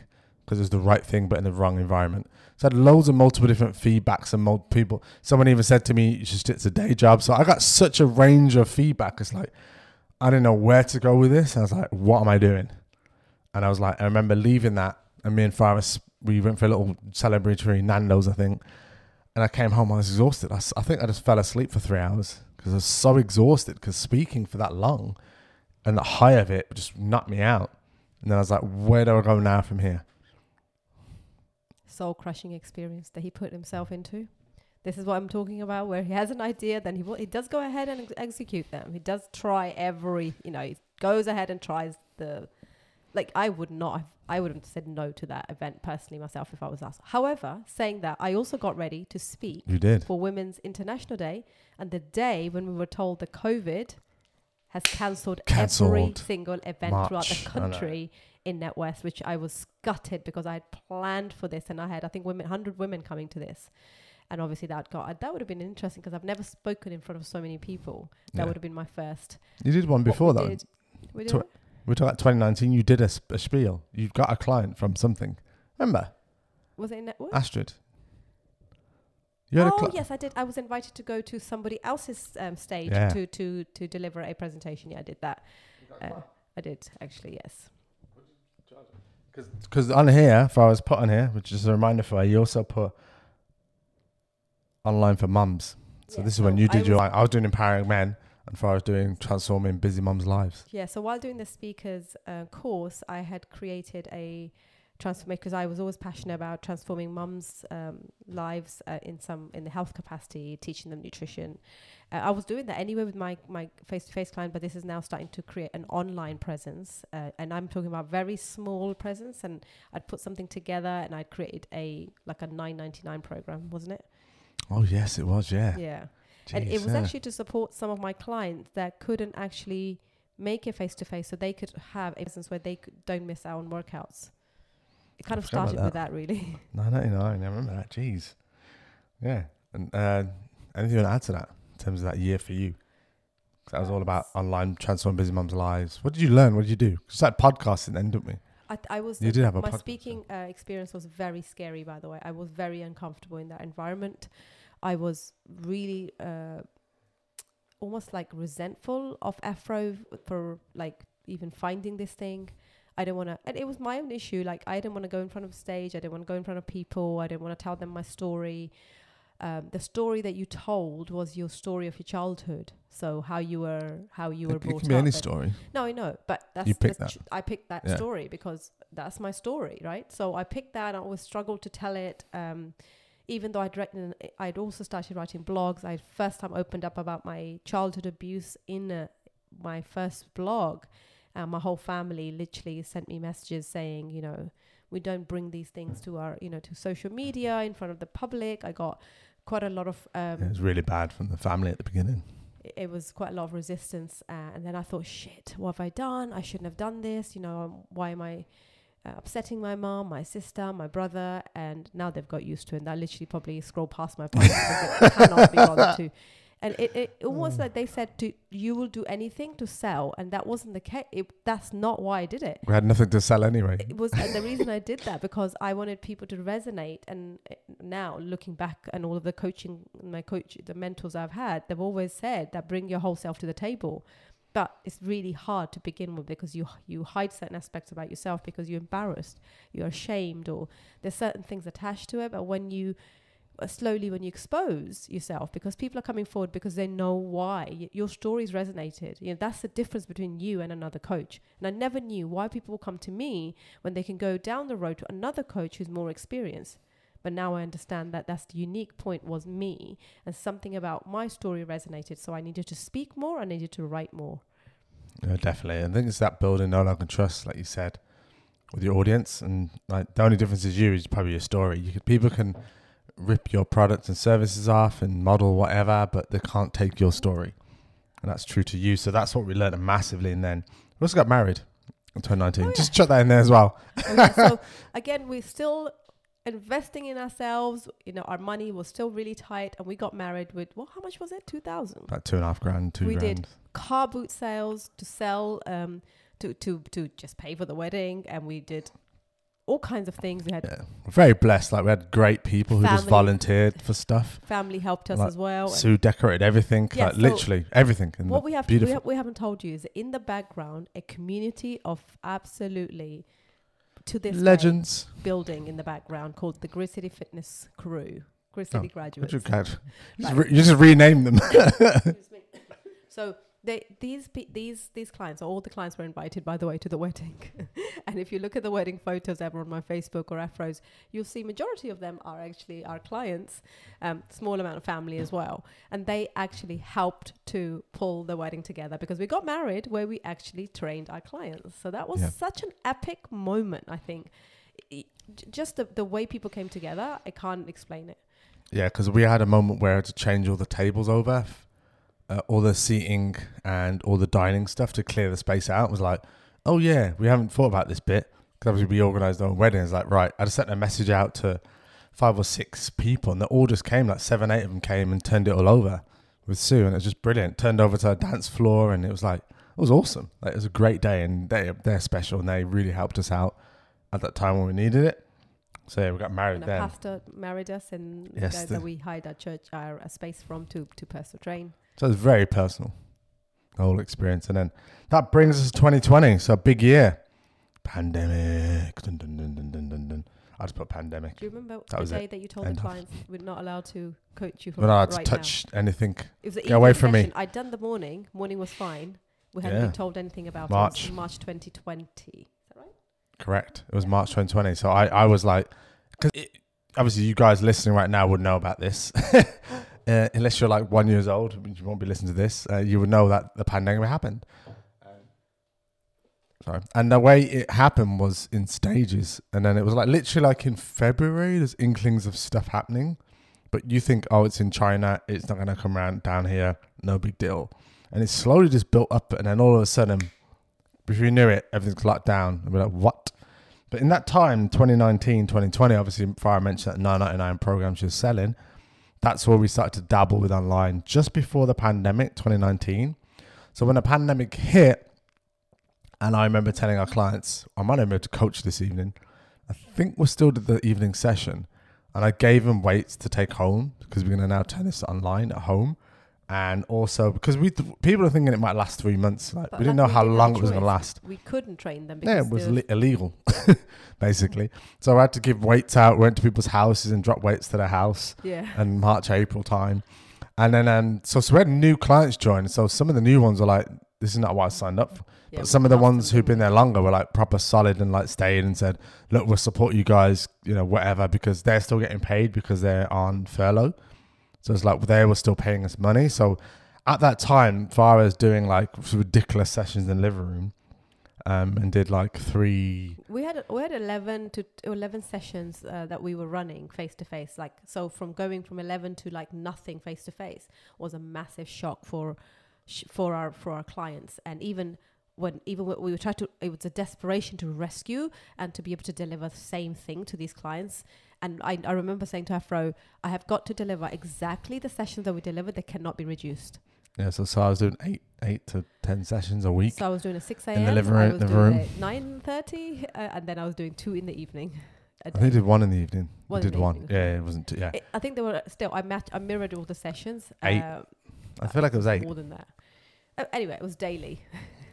because it's the right thing but in the wrong environment. So I had loads of multiple different feedbacks and multiple people. Someone even said to me, "It's a day job." So I got such a range of feedback. It's like I didn't know where to go with this. I was like, "What am I doing?" And I was like, I remember leaving that, and me and Faris, we went for a little celebratory Nando's, I think. And I came home, I was exhausted. I think I just fell asleep for three hours because I was so exhausted because speaking for that long and the high of it just knocked me out. And then I was like, where do I go now from here? Soul crushing experience that he put himself into. This is what I'm talking about, where he has an idea, then he will, he does go ahead and ex- execute them. He does try every, you know, he goes ahead and tries the, like I would not, have, I would have said no to that event personally myself if I was asked. However, saying that, I also got ready to speak You did. for Women's International Day, and the day when we were told the COVID has cancelled every single event throughout the country in NatWest, which I was gutted because I had planned for this, and I had I think women, hundred women coming to this, and obviously that got that would have been interesting because I've never spoken in front of so many people. That Yeah. would have been my first. You did one What before we that. did- we did Tw- We're talking about 2019. You did a, sp- a spiel. You got a client from something. Remember? was it in NatWest? Astrid. You had oh a cli- yes, I did. I was invited to go to somebody else's um, stage Yeah. to to to deliver a presentation. Yeah, I did that. Uh, I did actually. Yes. Because on here, if I was put on here, which is a reminder for you, you also put online for mums. So Yeah, this is when you I did your. I was doing empowering men, and for I was doing transforming busy mums' lives. Yeah, so while doing the speakers uh, course, I had created a transformation because I was always passionate about transforming mums' um, lives uh, in some in the health capacity, teaching them nutrition. Uh, I was doing that anyway with my my face to face client, but this is now starting to create an online presence, uh, and I'm talking about very small presence. And I'd put something together, and I'd created a like a 9.99 program, wasn't it? Oh yes, it was. Yeah. Yeah. and it was yeah. actually to support some of my clients that couldn't actually make it face to face, so they could have a business where they could, don't miss out on workouts. It kind of started with that, really. (laughs) 999. I remember that. Jeez. Yeah. And uh, anything you want to add to that in terms of that year for you? 'Cause that was all about online transforming busy mums' lives. What did you learn? What did you do? Because that podcasting then, didn't we? I, I was. You did have a my podcast, speaking uh, experience was very scary. By the way, I was very uncomfortable in that environment. I was really uh, almost like resentful of Afro for like even finding this thing. I don't want to, and it was my own issue. Like I didn't want to go in front of stage. I didn't want to go in front of people. I didn't want to tell them my story. Um, the story that you told was your story of your childhood. So how you were, how you were It, it brought can be up. any story. no, I know, but that's You picked that's that. ch- I picked that Yeah. story because that's my story, right? So I picked that. I always struggled to tell it. Um, even though I'd written, I'd also started writing blogs. I first time opened up about my childhood abuse in uh, my first blog. Uh, my whole family literally sent me messages saying, you know, we don't bring these things to our, you know, to social media in front of the public. I got quite a lot of um, it was really bad from the family at the beginning. it- it was quite a lot of resistance uh, and then i thought shit what have i done i shouldn't have done this you know um, why am i uh, upsetting my mom my sister my brother and now they've got used to it and i literally probably scroll past my post because it cannot be bothered to and it, it, it almost like they said to you will do anything to sell and that wasn't the case it, that's not why i did it We had nothing to sell anyway. it was and the reason I did that because I wanted people to resonate. And uh, now looking back and all of the coaching, my coach, the mentors I've had, they've always said that bring your whole self to the table. But it's really hard to begin with because you you hide certain aspects about yourself because you're embarrassed, you're ashamed, or there's certain things attached to it. But when you Uh, slowly when you expose yourself because people are coming forward because they know why your stories resonated you know that's the difference between you and another coach and i never knew why people will come to me when they can go down the road to another coach who's more experienced but now i understand that that's the unique point was me and something about my story resonated so i needed to speak more i needed to write more Yeah, definitely. I think it's that building know and trust, like you said, with your audience. And like the only difference is you is probably your story. You could, people can rip your products and services off and model whatever, but they can't take your story. And that's true to you. So that's what we learned massively. And then we also got married in 2019. Oh, yeah. Just chuck that in there as well. Yeah. so (laughs) again, we're still investing in ourselves. You know, our money was still really tight, and we got married with well, how much was it? Two thousand. About two and a half grand, two We did. Car boot sales to sell, um, to to to just pay for the wedding, and we did all kinds of things. We had Yeah. We're very blessed. Like we had great people who just volunteered for stuff. family helped us Like, as well. Sue decorated everything, Yeah, like so literally everything. in what we have we, beautiful. ha- we haven't told you is in the background a community of absolutely to this day, legends. building in the background called the Grid City Fitness Crew, Grid City oh, What graduates. (laughs) you, got? Just, Right. re- you just rename them. (laughs) So they these these these clients, all the clients were invited, by the way, to the (laughs) wedding. and if you look at the wedding photos ever on my Facebook or Afros, you'll see majority of them are actually our clients. Um, small amount of family as well, and they actually helped to pull the wedding together because we got married where we actually trained our clients. So that was Yeah. such an epic moment, I think. Just the, the way people came together, I can't explain it. yeah, because we had a moment where to change all the tables over, uh, all the seating and all the dining stuff to clear the space out. It was like, oh yeah, we haven't thought about this bit because obviously we organised our own weddings. Like, right, I just sent a message out to five or six people, and they all just came. Like seven, eight of them came and turned it all over with Sue, and it was just brilliant. Turned over to a dance floor, and it was like it was awesome. Like it was a great day, and they they're special, and they really helped us out at that time when we needed it. So yeah, we got married and a then. pastor married us and the Yes, the- that we hired our church our uh, space from to to pastor train So it's very personal, the whole experience. And then that brings us to 2020. So big year. Pandemic. Dun, dun, dun, dun, dun, dun, dun. I just put pandemic. do you remember That the was it. day that you told End the clients we're not allowed to coach you for We're not allowed right to touch anything. it was Get away from me. i'd done the morning morning was fine we hadn't Yeah. been told anything about March. it It march 2020 is that right Correct. It was Yeah. March 2020. So I, I was like, because obviously you guys listening right now would know about this. (laughs) uh, unless you're like one years old, you won't be listening to this. Uh, you would know that the pandemic happened. Sorry. And the way it happened was in stages. And then it was like literally like in February, there's inklings of stuff happening. But you think, oh, it's in China. It's not to come around down here. No big deal. And it slowly just built up. And then all of a sudden, before you knew it, everything's locked down. And we're like, what? But in that time, 2019, 2020, obviously, Farah mentioned that 999 program she was selling. That's where we started to dabble with online just before the pandemic, 2019. So when the pandemic hit, and I remember telling our clients, I might have to coach this evening. I think we're still did the evening session. And I gave them weights to take home because we're going to now turn this online at home. And also because we th- people are thinking it might last three months. Like we didn't like know how didn't long it was going to last. we couldn't train them Yeah, because it was li- illegal, (laughs) basically. So I had to give weights out, went to people's houses and drop weights to their house yeah and March, April time. And then, um, so, so we had new clients join. So some of the new ones were like, this is not what I signed up for. Yeah, but some of the ones who've been there longer were like proper solid and like stayed and said, look, we'll support you guys, you know, whatever, because they're still getting paid because they're on furlough. So it's like they were still paying us money. So at that time, Farah was doing like ridiculous sessions in the living room um, and did like three we had we had 11 to 11 sessions uh, that we were running face to face like so from going from 11 to like nothing face to face was a massive shock for for our for our clients and even when even when we were trying to it was a desperation to rescue and to be able to deliver the same thing to these clients and I, I remember saying to Afro, I have got to deliver exactly the sessions that we delivered. They cannot be reduced. Yeah, so, so I was doing eight, eight to ten sessions a week. So I was doing a six the a.m. living I room- was living doing room. nine thirty, uh, and then I was doing two in the evening. I think I did one in the evening. One in did one. evening, Yeah, it wasn't. Too, yeah, I- I think there were still. I matched. I mirrored all the sessions. Eight. Uh, I feel like it was eight. more than that. Uh, anyway, it was daily.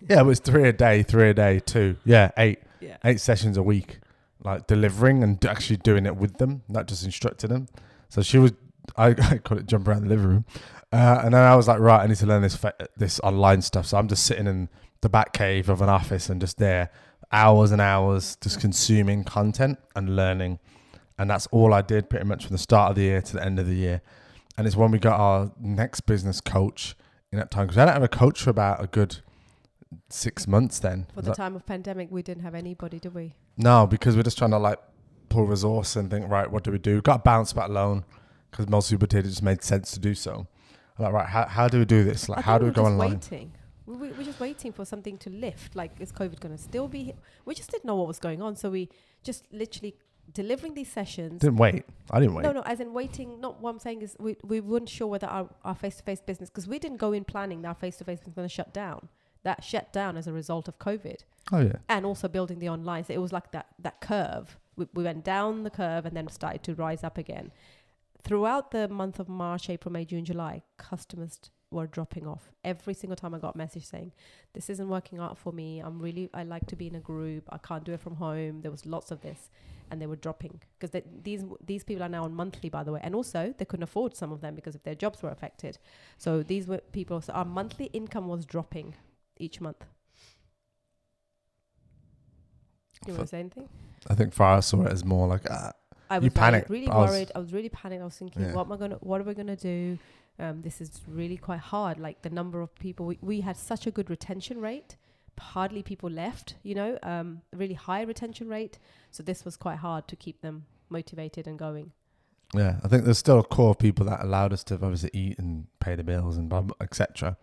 Yeah, it was three a day, three a day, two. Yeah, eight, (laughs) Yeah. eight sessions a week, like delivering and actually doing it with them, not just instructing them. So she was, (laughs) I, I call it jump around the living room, uh, and then I was like, right, I need to learn this fa- this online stuff. So I'm just sitting in the back cave of an office and just there, hours and hours, just consuming content and learning, and that's all I did pretty much from the start of the year to the end of the year. And it's when we got our next business coach in that time because I don't have a coach for about a good six months then. For the time of pandemic, we didn't have anybody, did we? No, because we're just trying to like pull resource and think, right, what do we do? Got a bounce back loan because most people did. It just made sense to do so. I'm like, right, how, how do we do this? Like, I how do we go online? Waiting. We, we, we're just waiting for something to lift. Like, is COVID going to still be? Here? We just didn't know what was going on, so we just literally delivering these sessions. Didn't wait. I didn't wait. No, no, as in waiting. Not what I'm saying is we, we weren't sure whether our, our face-to-face business because we didn't go in planning that our face-to-face was going to shut down. That shut down as a result of COVID Oh yeah. and also building the online. So it was like that that curve. We, we went down the curve and then started to rise up again. Throughout the month of March, April, May, June, July, customers were dropping off. Every single time I got a message saying, "This isn't working out for me. I'm really I like to be in a group. I can't do it from home." There was lots of this, and they were dropping because these these people are now on monthly, by the way, and also they couldn't afford some of them because if their jobs were affected. So these were people. So our monthly income was dropping each month. You want to say anything? I think Farah saw it as more like, ah, I You was panicked. Really, really I was- worried. I was really panicked. I was thinking, Yeah. what am I gonna? What are we gonna do? Um, this is really quite hard. Like the number of people we, we had such a good retention rate. Hardly people left. You know, um, really high retention rate. So this was quite hard to keep them motivated and going. yeah. I think there's still a core of people that allowed us to obviously eat and pay the bills and etc.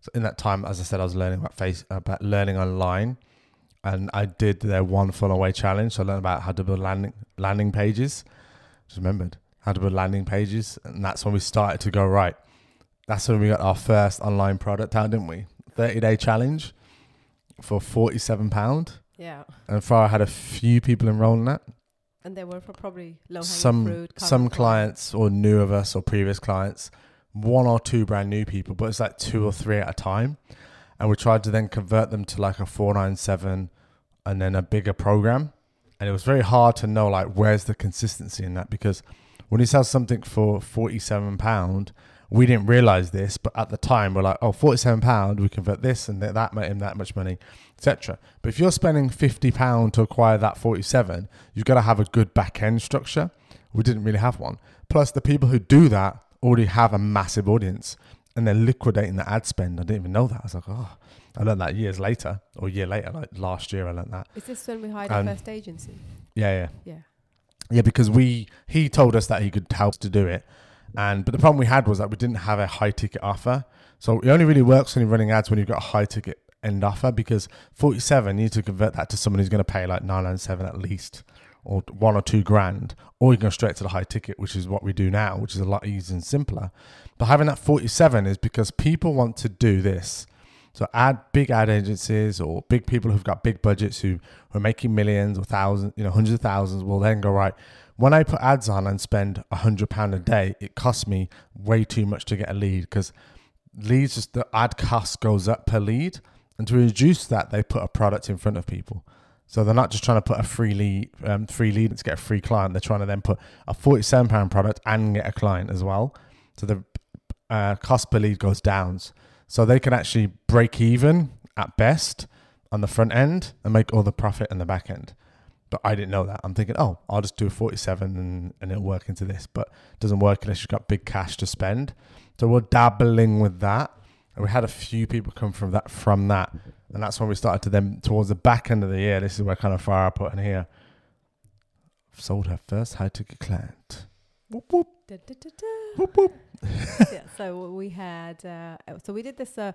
So in that time, as I said, I was learning about face about learning online, and I did their One Funnel Away challenge. So I learned about how to build landing landing pages. Just remembered how to build landing pages, and that's when we started to go right. That's when we got our first online product out, didn't we? Thirty day challenge for forty seven pound, Yeah. and Farah had a few people enroll in that. And they were for probably low hanging some fruit. some clients or new of us or previous clients, one or two brand new people, but it's like two or three at a time. And we tried to then convert them to like a 497 and then a bigger program. And it was very hard to know like where's the consistency in that because when you sell something for 47 pound, we didn't realize this, but at the time we're like, oh, 47 pound, we convert this and that, that made him that much money, etc. But if you're spending 50 pound to acquire that 47, you've got to have a good back end structure. We didn't really have one. Plus, the people who do that already have a massive audience and they're liquidating the ad spend. I didn't even know that. I was like, oh, I learned that years later or a year later, like last year, I learned that. Is this when we hired And- our first agency? Yeah, yeah. Yeah. Yeah, because we he told us that he could help us to do it, and but the problem we had was that we didn't have a high ticket offer. So it only really works when you're running ads when you've got a high ticket end offer because 47 you need to convert that to someone who's going to pay like 997 at least or one or two grand or you can go straight to the high ticket which is what we do now which is a lot easier and simpler. But having that 47 is because people want to do this. So ad big ad agencies or big people who've got big budgets who are making millions or thousands you know hundreds of thousands will then go right when I put ads on and spend a hundred pound a day, it costs me way too much to get a lead. Because leads just the ad cost goes up per lead, and to reduce that, they put a product in front of people. So they're not just trying to put a free lead, um, free lead to get a free client. They're trying to then put a forty-seven pound product and get a client as well. So the uh, cost per lead goes down. So they can actually break even at best on the front end and make all the profit in the back end. But I didn't know that. I'm thinking, oh, I'll just do a 47 and, and it'll work into this. But it doesn't work unless you've got big cash to spend. So we're dabbling with that. And we had a few people come from that from that. And that's when we started to then towards the back end of the year. This is where kind of fire I put in here. Sold her first high ticket client. Whoop, whoop, Da, da, da, whoop, whoop. (laughs) yeah, so we had, uh, so we did this uh,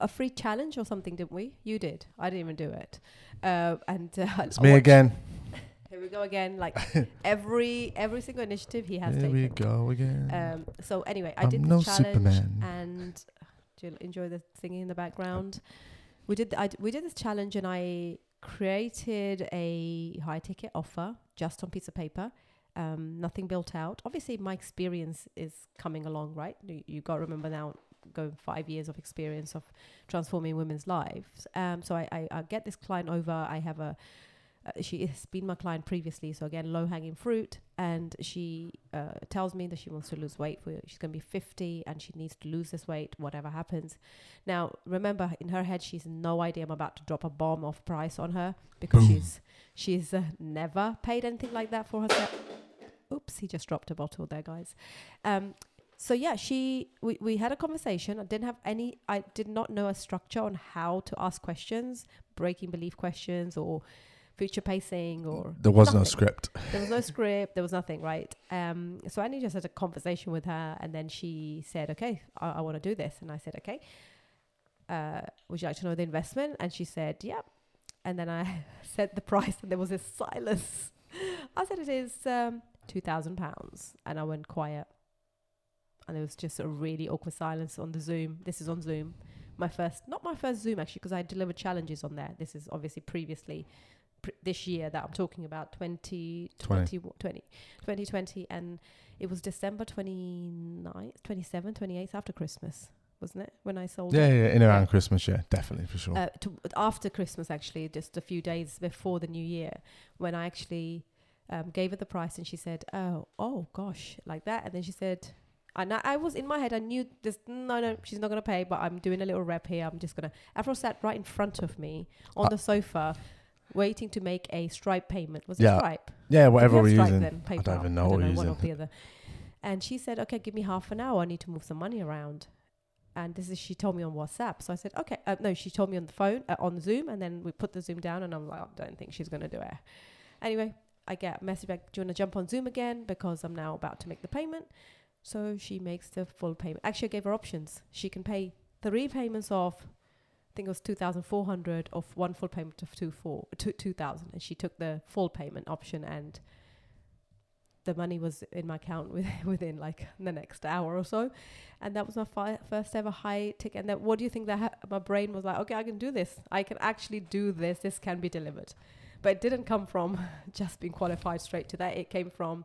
a free challenge or something, didn't we? You did. I didn't even do it. Uh, and uh, It's I me again. (laughs) Here we go again. Like (laughs) every every single initiative he has Here taken. we go again. Um, so anyway, I I'm did no the challenge Superman. and do you enjoy the singing in the background? We did we did this challenge and I created a high ticket offer just on piece of paper. Um, nothing built out. Obviously, my experience is coming along, right? You, you got to remember now, going five years of experience of transforming women's lives. Um, so I, I, I get this client over. I have a uh, she has been my client previously, so again, low hanging fruit. And she uh, tells me that she wants to lose weight. For she's going to be 50 and she needs to lose this weight, whatever happens. Now, remember, in her head, she's no idea I'm about to drop a bomb of price on her because Boom. she's she's uh, never paid anything like that for herself. Oops, he just dropped a bottle there, guys. Um, so yeah, she we, we had a conversation. I didn't have any I did not know a structure on how to ask questions, breaking belief questions or future pacing or There was no script. There was no script, there was nothing, right? Um so Annie just had a conversation with her and then she said, Okay, I, I want to do this and I said, Okay. Uh would you like to know the investment? And she said, Yep. And then I (laughs) said the price and there was this silence. I said it is um two thousand pounds and I went quiet and there was just a really awkward silence on the Zoom. This is on Zoom. My first, not my first Zoom actually, because I delivered challenges on there. This is obviously previously pr- this year that I'm talking about 20, 20, 20, 2020, and it was December 29th, 27th, 28th after Christmas, wasn't it? When I sold Yeah, it. yeah, in around Christmas, yeah, definitely for sure. Uh, to, after Christmas, actually, just a few days before the new year, when I actually um, gave her the price, and she said, "Oh, oh gosh," like that, and then she said, and I, I was in my head, I knew this. No, no, she's not gonna pay, but I'm doing a little rep here. I'm just gonna. Afro sat right in front of me on Uh, the sofa, waiting to make a Stripe payment. Was Yeah, it Stripe? yeah, whatever we're using. Then? I don't even know what we're one using. or the other. And she said, "Okay, give me half an hour. I need to move some money around." And this is she told me on WhatsApp. So I said, "Okay." Uh, no, she told me on the phone uh, on Zoom, and then we put the Zoom down, and I'm like, "I don't think she's gonna do it." Anyway, I get a message back. Do you want to jump on Zoom again because I'm now about to make the payment? So she makes the full payment. Actually, I gave her options. She can pay three payments of, I think it was two thousand four hundred, of one full payment of two and she took the full payment option and the money was in my account (laughs) with, within like the next hour or so. And that was my fi- first ever high ticket and what do you think that ha- my brain was like okay i can do this. I can actually do this. This can be delivered. But it didn't come from (laughs) just being qualified straight to that. It came from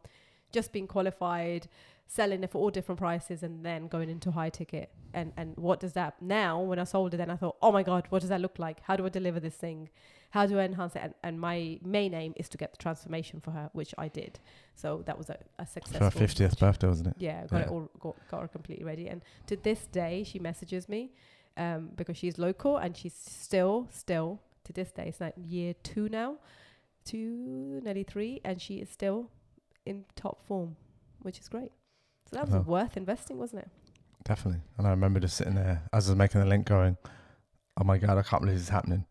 just being qualified selling it for all different prices and then going into high ticket. And and what does that now when i sold it then i thought oh my god what does that look like? How do i deliver this thing? How do i enhance it? And, and my main aim is to get the transformation for her which i did. So that was a, a For her fiftieth birthday, wasn't it? yeah, got it all got, got her completely ready. And to this day, she messages me um, because she's local and she's still, still to this day, it's like year two now, two, nearly three, and she is still in top form, which is great. So that was Uh-huh. worth investing, wasn't it? Definitely. And I remember just sitting there as I was making the link, going, "Oh my god, I can't believe this is happening."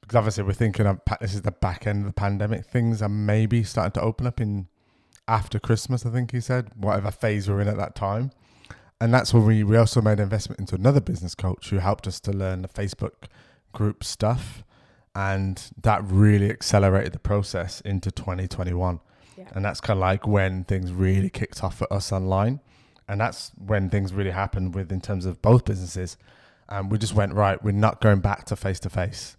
Because obviously we're thinking of this is the back end of the pandemic. Things are maybe starting to open up in after Christmas. I think he said whatever phase we're in at that time, and that's when we we also made an investment into another business coach who helped us to learn the Facebook group stuff, and that really accelerated the process into 2021. Yeah. And that's kind of like when things really kicked off for us online. And that's when things really happened with in terms of both businesses. And we just went, right, we're not going back to face to face.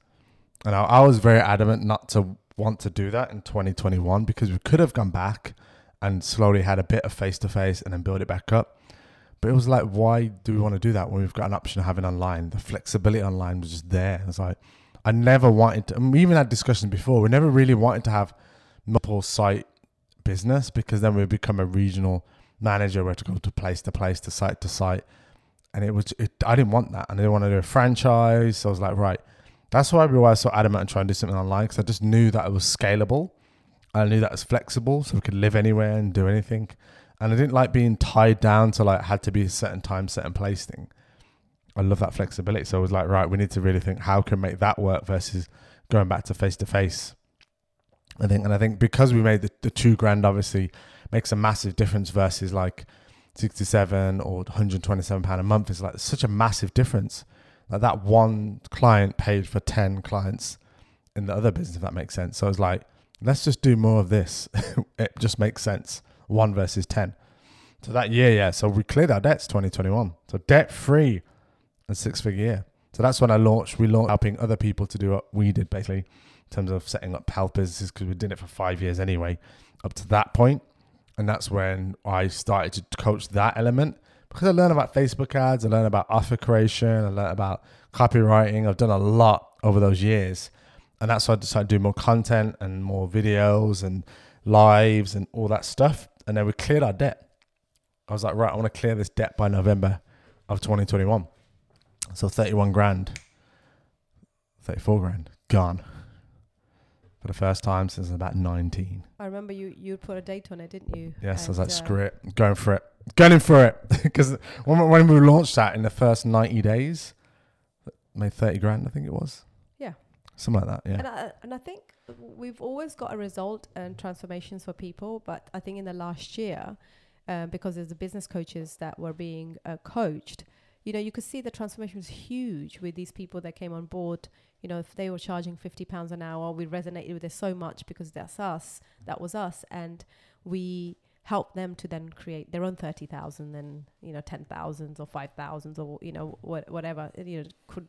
And I, I was very adamant not to want to do that in 2021 because we could have gone back and slowly had a bit of face to face and then build it back up. But it was like, why do we want to do that when we've got an option of having online? The flexibility online was just there. It's like, I never wanted to, we even had discussions before, we never really wanted to have multiple site business because then we become a regional manager. We had to go to place to place, to site to site, and it was it, I didn't want that, and I didn't want to do a franchise. So I was like, right, that's why we were so adamant on trying to do something online because I just knew that it was scalable. I knew that it was flexible, so we could live anywhere and do anything. And I didn't like being tied down to like had to be a certain time, certain place thing. I love that flexibility. So I was like, right, we need to really think how can make that work versus going back to face to face. I think, and I think because we made the, the two grand obviously makes a massive difference versus like 67 or 127 pound a month is like such a massive difference. Like that one client paid for 10 clients in the other business, if that makes sense. So I was like, let's just do more of this. (laughs) it just makes sense. One versus 10. So that year, yeah. So we cleared our debts 2021. So debt free and six figure year. So that's when I launched. We launched helping other people to do what we did basically terms of setting up health businesses because we did it for five years anyway, up to that point. And that's when I started to coach that element because I learned about Facebook ads, I learned about offer creation, I learned about copywriting. I've done a lot over those years. And that's why I decided to do more content and more videos and lives and all that stuff. And then we cleared our debt. I was like, right, I want to clear this debt by November of 2021. So 31 grand, 34 grand, gone. For the first time since about 19. I remember you you put a date on it, didn't you? Yes, I was like, uh, screw it, going for it, going for it. (laughs) Because when, when we launched that in the first 90 days, made 30 grand, I think it was. Yeah. Something like that, yeah. And I, and I think we've always got a result and transformations for people, but I think in the last year, uh, because there's the business coaches that were being uh, coached, you know, you could see the transformation was huge with these people that came on board. You know, if they were charging fifty pounds an hour, we resonated with it so much because that's us, that was us, and we helped them to then create their own thirty thousand and you know ten thousands or five thousands or you know what whatever you know could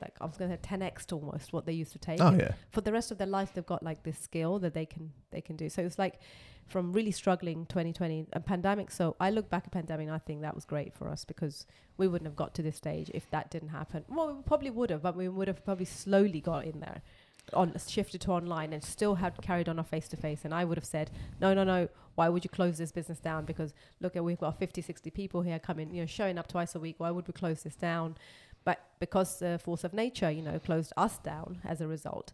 like I was going to say ten x almost what they used to take. Oh, yeah. For the rest of their life, they've got like this skill that they can they can do. So it's like from really struggling 2020 and pandemic. So I look back at pandemic, and I think that was great for us because we wouldn't have got to this stage if that didn't happen. Well, we probably would have, but we would have probably slowly got in there. On shifted to online and still had carried on our face to face and I would have said no no no why would you close this business down because look at we've got 50 60 people here coming you know showing up twice a week why would we close this down but because the force of nature you know closed us down as a result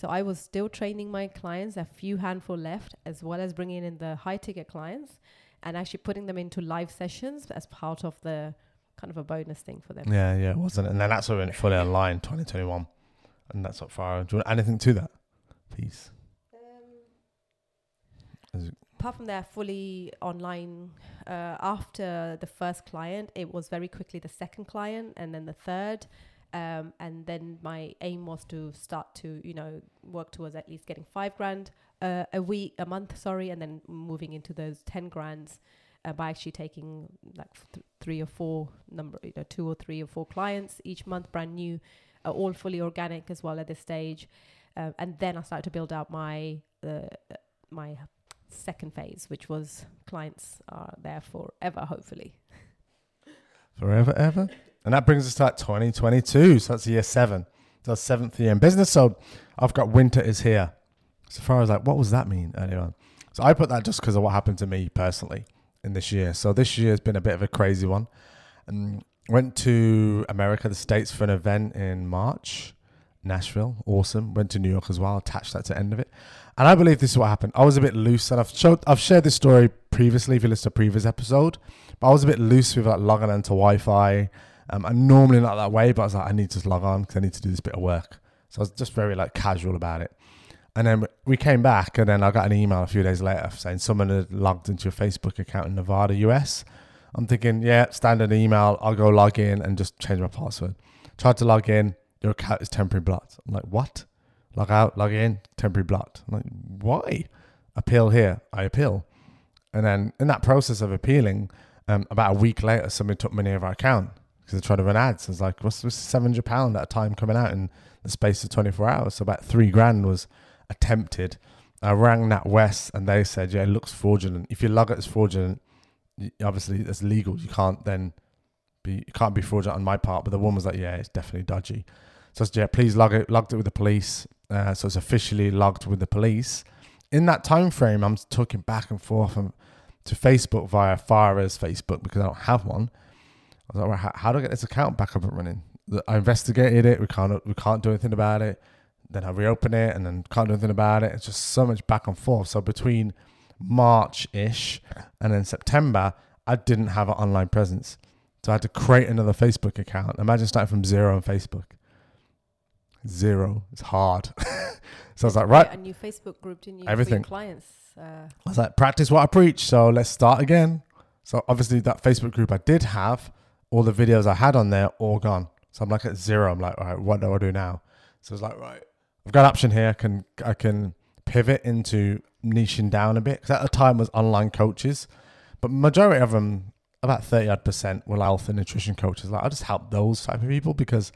so i was still training my clients a few handful left as well as bringing in the high ticket clients and actually putting them into live sessions as part of the kind of a bonus thing for them Yeah, yeah, it wasn't. And then that's when it went fully online, 2021. And that's not far. Do you want anything to that? Please. Um, Is it- apart from that fully online uh, after the first client it was very quickly the second client and then the third. Um, and then my aim was to start to you know work towards at least getting five grand uh, a week a month sorry and then moving into those 10 grands uh, by actually taking like th- three or four number you know two or three or four clients each month brand new uh, all fully organic as well at this stage. Uh, and then i started to build out my uh, my second phase, which was clients are there forever, hopefully. (laughs) Forever, ever. And that brings us to like 2022. So that's year seven. So seventh year in business. So I've got winter is here. So far as like, what does that mean earlier on? So I put that just because of what happened to me personally in this year. So this year has been a bit of a crazy one. And went to America, the States for an event in March. Nashville, awesome. Went to New York as well. Attached that to the end of it, and I believe this is what happened. I was a bit loose, and I've showed, I've shared this story previously. If you listen to a previous episode, but I was a bit loose with like logging into Wi-Fi. Um, I'm normally not that way, but I was like, I need to log on because I need to do this bit of work. So I was just very like casual about it. And then we came back, and then I got an email a few days later saying someone had logged into your Facebook account in Nevada, US. I'm thinking, yeah, standard email. I'll go log in and just change my password. Tried to log in. Your account is temporary blocked. I'm like, what? Log out, log in, temporary blocked. I'm like, why? Appeal here. I appeal. And then in that process of appealing, um, about a week later, somebody took money of our account because they tried to run ads. I was like, what's this £700 at a time coming out in the space of 24 hours? So about three grand was attempted. I rang NatWest and they said, yeah, it looks fraudulent. If you log it as fraudulent, obviously it's legal. You can't then be, you can't be fraudulent on my part. But the woman was like, yeah, it's definitely dodgy. So I said, yeah, please log it, logged it with the police. Uh, so it's officially logged with the police. In that time frame, I'm talking back and forth to Facebook via Farah's Facebook because I don't have one. I was like, how, how do I get this account back up and running? I investigated it. We can't we can't do anything about it. Then I reopen it and then can't do anything about it. It's just so much back and forth. So between March ish and then September, I didn't have an online presence. So I had to create another Facebook account. Imagine starting from zero on Facebook. Zero. It's hard. (laughs) so I was like, right, A new Facebook group, didn't you? Everything. Clients. Uh, I was like, practice what I preach. So let's start again. So obviously that Facebook group I did have, all the videos I had on there, all gone. So I'm like at zero. I'm like, all right, what do I do now? So it's like, right, I've got an option here. I can I can pivot into niching down a bit because at the time was online coaches, but majority of them, about thirty odd percent, were health and nutrition coaches. Like I just help those type of people because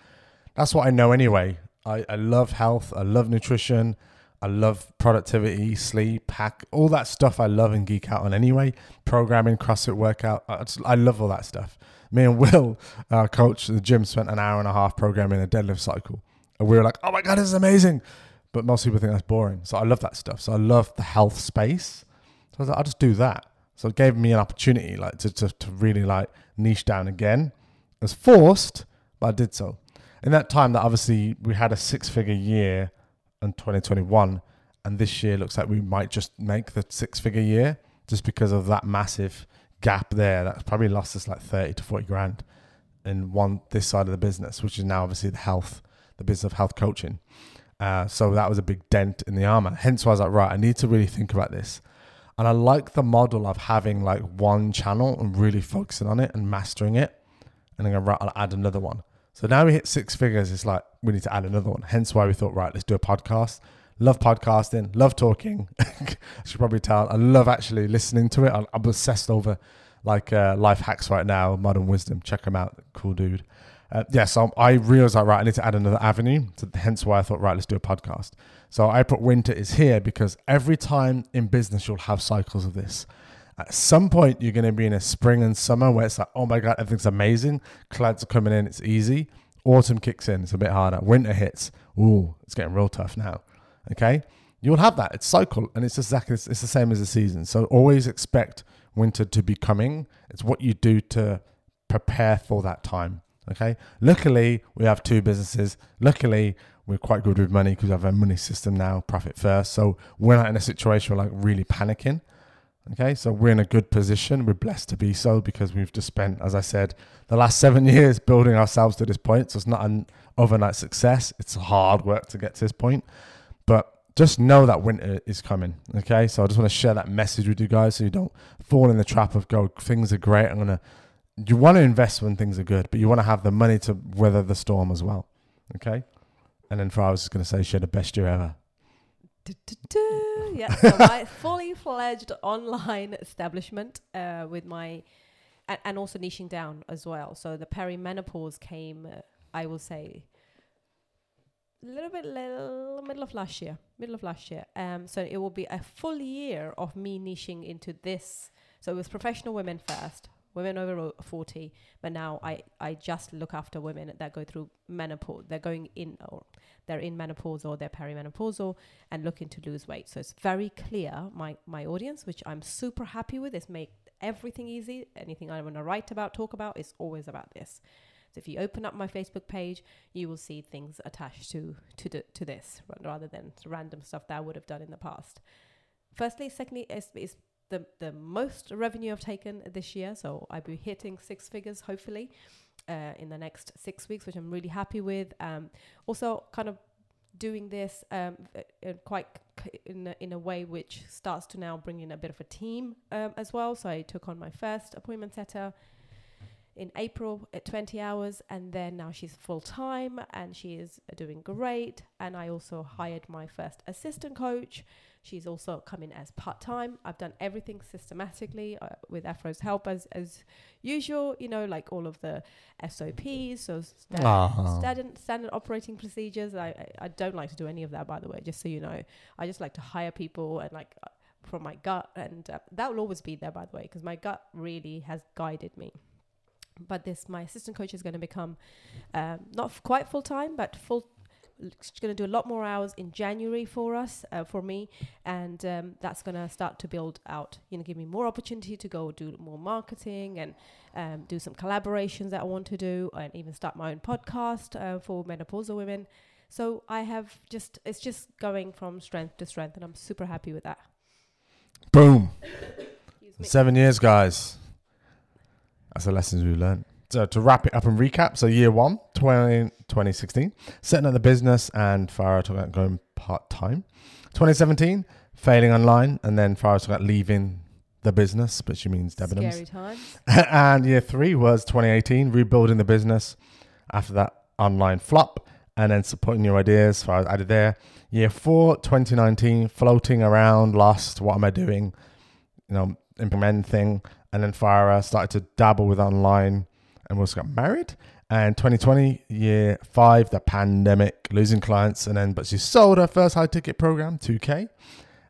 that's what I know anyway. I, I love health. I love nutrition. I love productivity, sleep, hack, all that stuff. I love and geek out on anyway. Programming, CrossFit workout. I, just, I love all that stuff. Me and (laughs) Will, our coach at the gym, spent an hour and a half programming a deadlift cycle, and we were like, "Oh my god, this is amazing!" But most people think that's boring. So I love that stuff. So I love the health space. So I was like, I'll just do that. So it gave me an opportunity, like to to, to really like niche down again. It was forced, but I did so. In that time, that obviously we had a six-figure year in 2021. And this year looks like we might just make the six figure year just because of that massive gap there. That's probably lost us like 30 to 40 grand in one this side of the business, which is now obviously the health, the business of health coaching. Uh, so that was a big dent in the armor. Hence why I was like, right, I need to really think about this. And I like the model of having like one channel and really focusing on it and mastering it. And then I'll add another one. So now we hit six figures. It's like we need to add another one. Hence why we thought, right, let's do a podcast. Love podcasting, love talking. (laughs) I should probably tell. I love actually listening to it. I'm obsessed over like uh, life hacks right now, modern wisdom. Check him out, cool dude. Uh, yeah, so I realized like right, I need to add another avenue. So hence why I thought, right, let's do a podcast. So I put winter is here because every time in business you'll have cycles of this. At some point you're going to be in a spring and summer where it's like, oh my god, everything's amazing. Clouds are coming in, it's easy. Autumn kicks in, it's a bit harder. Winter hits, ooh, it's getting real tough now. Okay, you'll have that. It's cycle, and it's exactly it's, it's the same as the season. So always expect winter to be coming. It's what you do to prepare for that time. Okay. Luckily, we have two businesses. Luckily, we're quite good with money because we have a money system now, profit first. So we're not in a situation where like really panicking. Okay. So we're in a good position. We're blessed to be so because we've just spent, as I said, the last (laughs) seven years building ourselves to this point. So it's not an overnight success. It's hard work to get to this point. But just know that winter is coming. Okay. So I just want to share that message with you guys so you don't fall in the trap of go, things are great. I'm going to you want to invest when things are good, but you want to have the money to weather the storm as well. Okay. And then for I was just going to say, share the best year ever. Yeah, so my (laughs) fully fledged online establishment uh, with my, and, and also niching down as well. So the perimenopause came, uh, I will say, a little bit little middle of last year, middle of last year. Um, so it will be a full year of me niching into this. So it was professional women first, women over 40 but now i i just look after women that go through menopause they're going in or they're in menopause or they're perimenopausal and looking to lose weight. So it's very clear my my audience which i'm super happy with is make everything easy. Anything i want to write about talk about is always about this. So if you open up my facebook page you will see things attached to to the, to this rather than random stuff that i would have done in the past. Firstly secondly is, the the most revenue I've taken this year. So I'll be hitting six figures hopefully uh, in the next six weeks, which I'm really happy with. Um, also, kind of doing this um, quite in a, in a way which starts to now bring in a bit of a team um, as well. So I took on my first appointment setter in April at 20 hours, and then now she's full time and she is doing great. And I also hired my first assistant coach She's also coming as part time. I've done everything systematically uh, with Afro's help as as usual. You know, like all of the SOPs, so standard, standard, standard operating procedures. I, I, I don't like to do any of that, by the way. Just so you know, I just like to hire people and like uh, from my gut, and uh, that will always be there, by the way, because my gut really has guided me but this my assistant coach is going to become um, not f- quite full time but full She's going to do a lot more hours in January for us, uh, for me, and um, that's going to start to build out. You know, give me more opportunity to go do more marketing and um, do some collaborations that I want to do, and even start my own podcast uh, for menopausal women. So I have just it's just going from strength to strength, and I'm super happy with that. Boom. Seven years, guys. That's the lessons we learned so to wrap it up and recap, so year one, 20, 2016, setting up the business and Farah talking about going part time. 2017, failing online, and then Farah talking about leaving the business, but she means Debenhams. Scary times. (laughs) and year three was 2018, rebuilding the business after that online flop, and then supporting new ideas. So I added there. Year four, 2019, floating around, lost. What am I doing? You know, implementing. And then Farah started to dabble with online and we also got married. And 2020, year five, the pandemic, losing clients, and then but she sold her first high ticket program, 2K.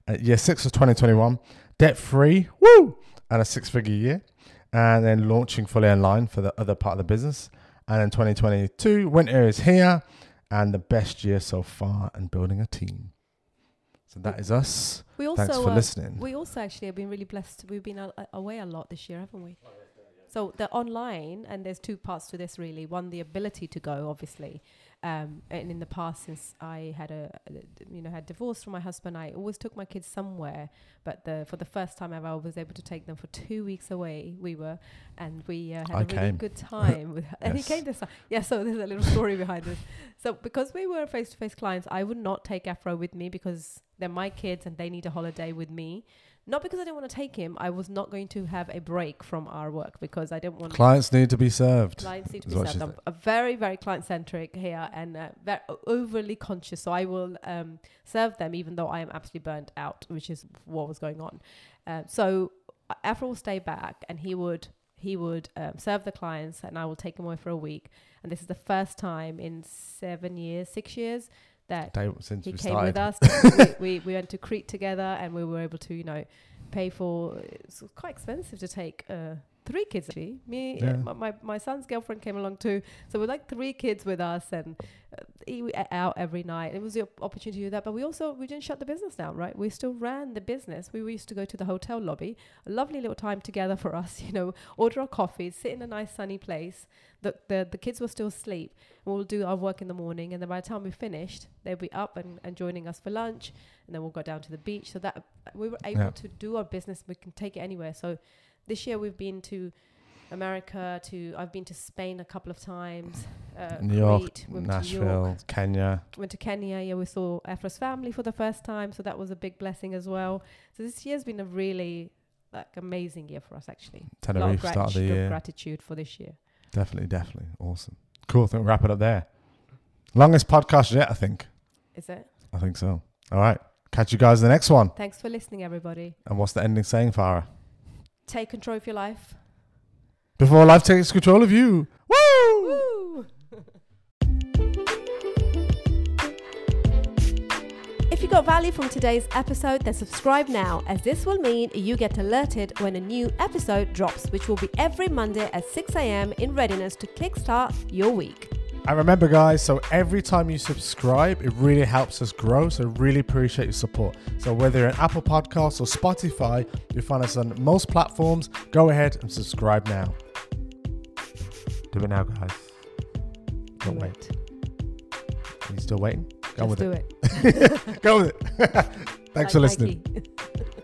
At year six was 2021, debt free, woo, and a six figure year, and then launching fully online for the other part of the business. And in 2022, winter is here, and the best year so far, and building a team. So that is us. We also, Thanks for uh, listening. We also actually have been really blessed. We've been a- away a lot this year, haven't we? So the online, and there's two parts to this really. One, the ability to go, obviously, Um, and in the past, since I had a, you know, had divorced from my husband, I always took my kids somewhere. But the for the first time ever, I was able to take them for two weeks away. We were, and we uh, had I a really good (laughs) time. with, and he came this time. Yeah. So there's a little story behind this. So because we were face-to-face clients, I would not take Afro with me because they're my kids and they need a holiday with me. Not because I didn't want to take him. I was not going to have a break from our work because I didn't want Clients need to be served. clients need to be served. I'm uh, very, very client centric here and uh, very overly conscious. So I will um, serve them even though I am absolutely burnt out, which is what was going on. Uh, so uh, Afro will stay back and he would he would um, serve the clients and I will take him away for a week. And this is the first time in seven years, six years that Day since he came started. with us. we, (laughs) we, we went to Crete together, and we were able to, you know, pay for. It's quite expensive to take uh, three kids. Actually, me, uh, Yeah. my, my my son's girlfriend came along too, so we're like three kids with us, and uh, eat out every night. It was the op- opportunity to do that, but we also we didn't shut the business down, right? We still ran the business. We used to go to the hotel lobby, a lovely little time together for us. (laughs) You know, order our coffees, sit in a nice sunny place. The the the kids were still asleep we'll do our work in the morning and then by the time we finished they'd be up and, and joining us for lunch and then we'll go down to the beach so that we were able Yeah. to do our business we can take it anywhere so this year we've been to america to i've been to spain a couple of times uh, New York, Crete, went Nashville, York, Kenya. went to kenya yeah we saw afro's family for the first time so that was a big blessing as well so this year's been a really like amazing year for us actually a lot of Tenerife, start of the gratitude, year. gratitude for this year Definitely, definitely. Awesome. Cool. I think we'll wrap it up there. Longest podcast yet, I think. is it I think so. All right. Catch you guys in the next one. thanks for listening everybody And what's the ending saying, Farah? Take control of your life Before life takes control of you. Woo! Woo! If you got value from today's episode, then subscribe now, as this will mean you get alerted when a new episode drops, which will be every Monday at 6 a.m. in readiness to kickstart your week. And remember, guys, so every time you subscribe, it really helps us grow. So, really appreciate your support. So, whether you're on Apple Podcasts or Spotify, you find us on most platforms. Go ahead and subscribe now. Do it now, guys. Don't Do wait. Are you still waiting? Go Just with do it. it. (laughs) Go with it. (laughs) Thanks for listening. Nike. (laughs)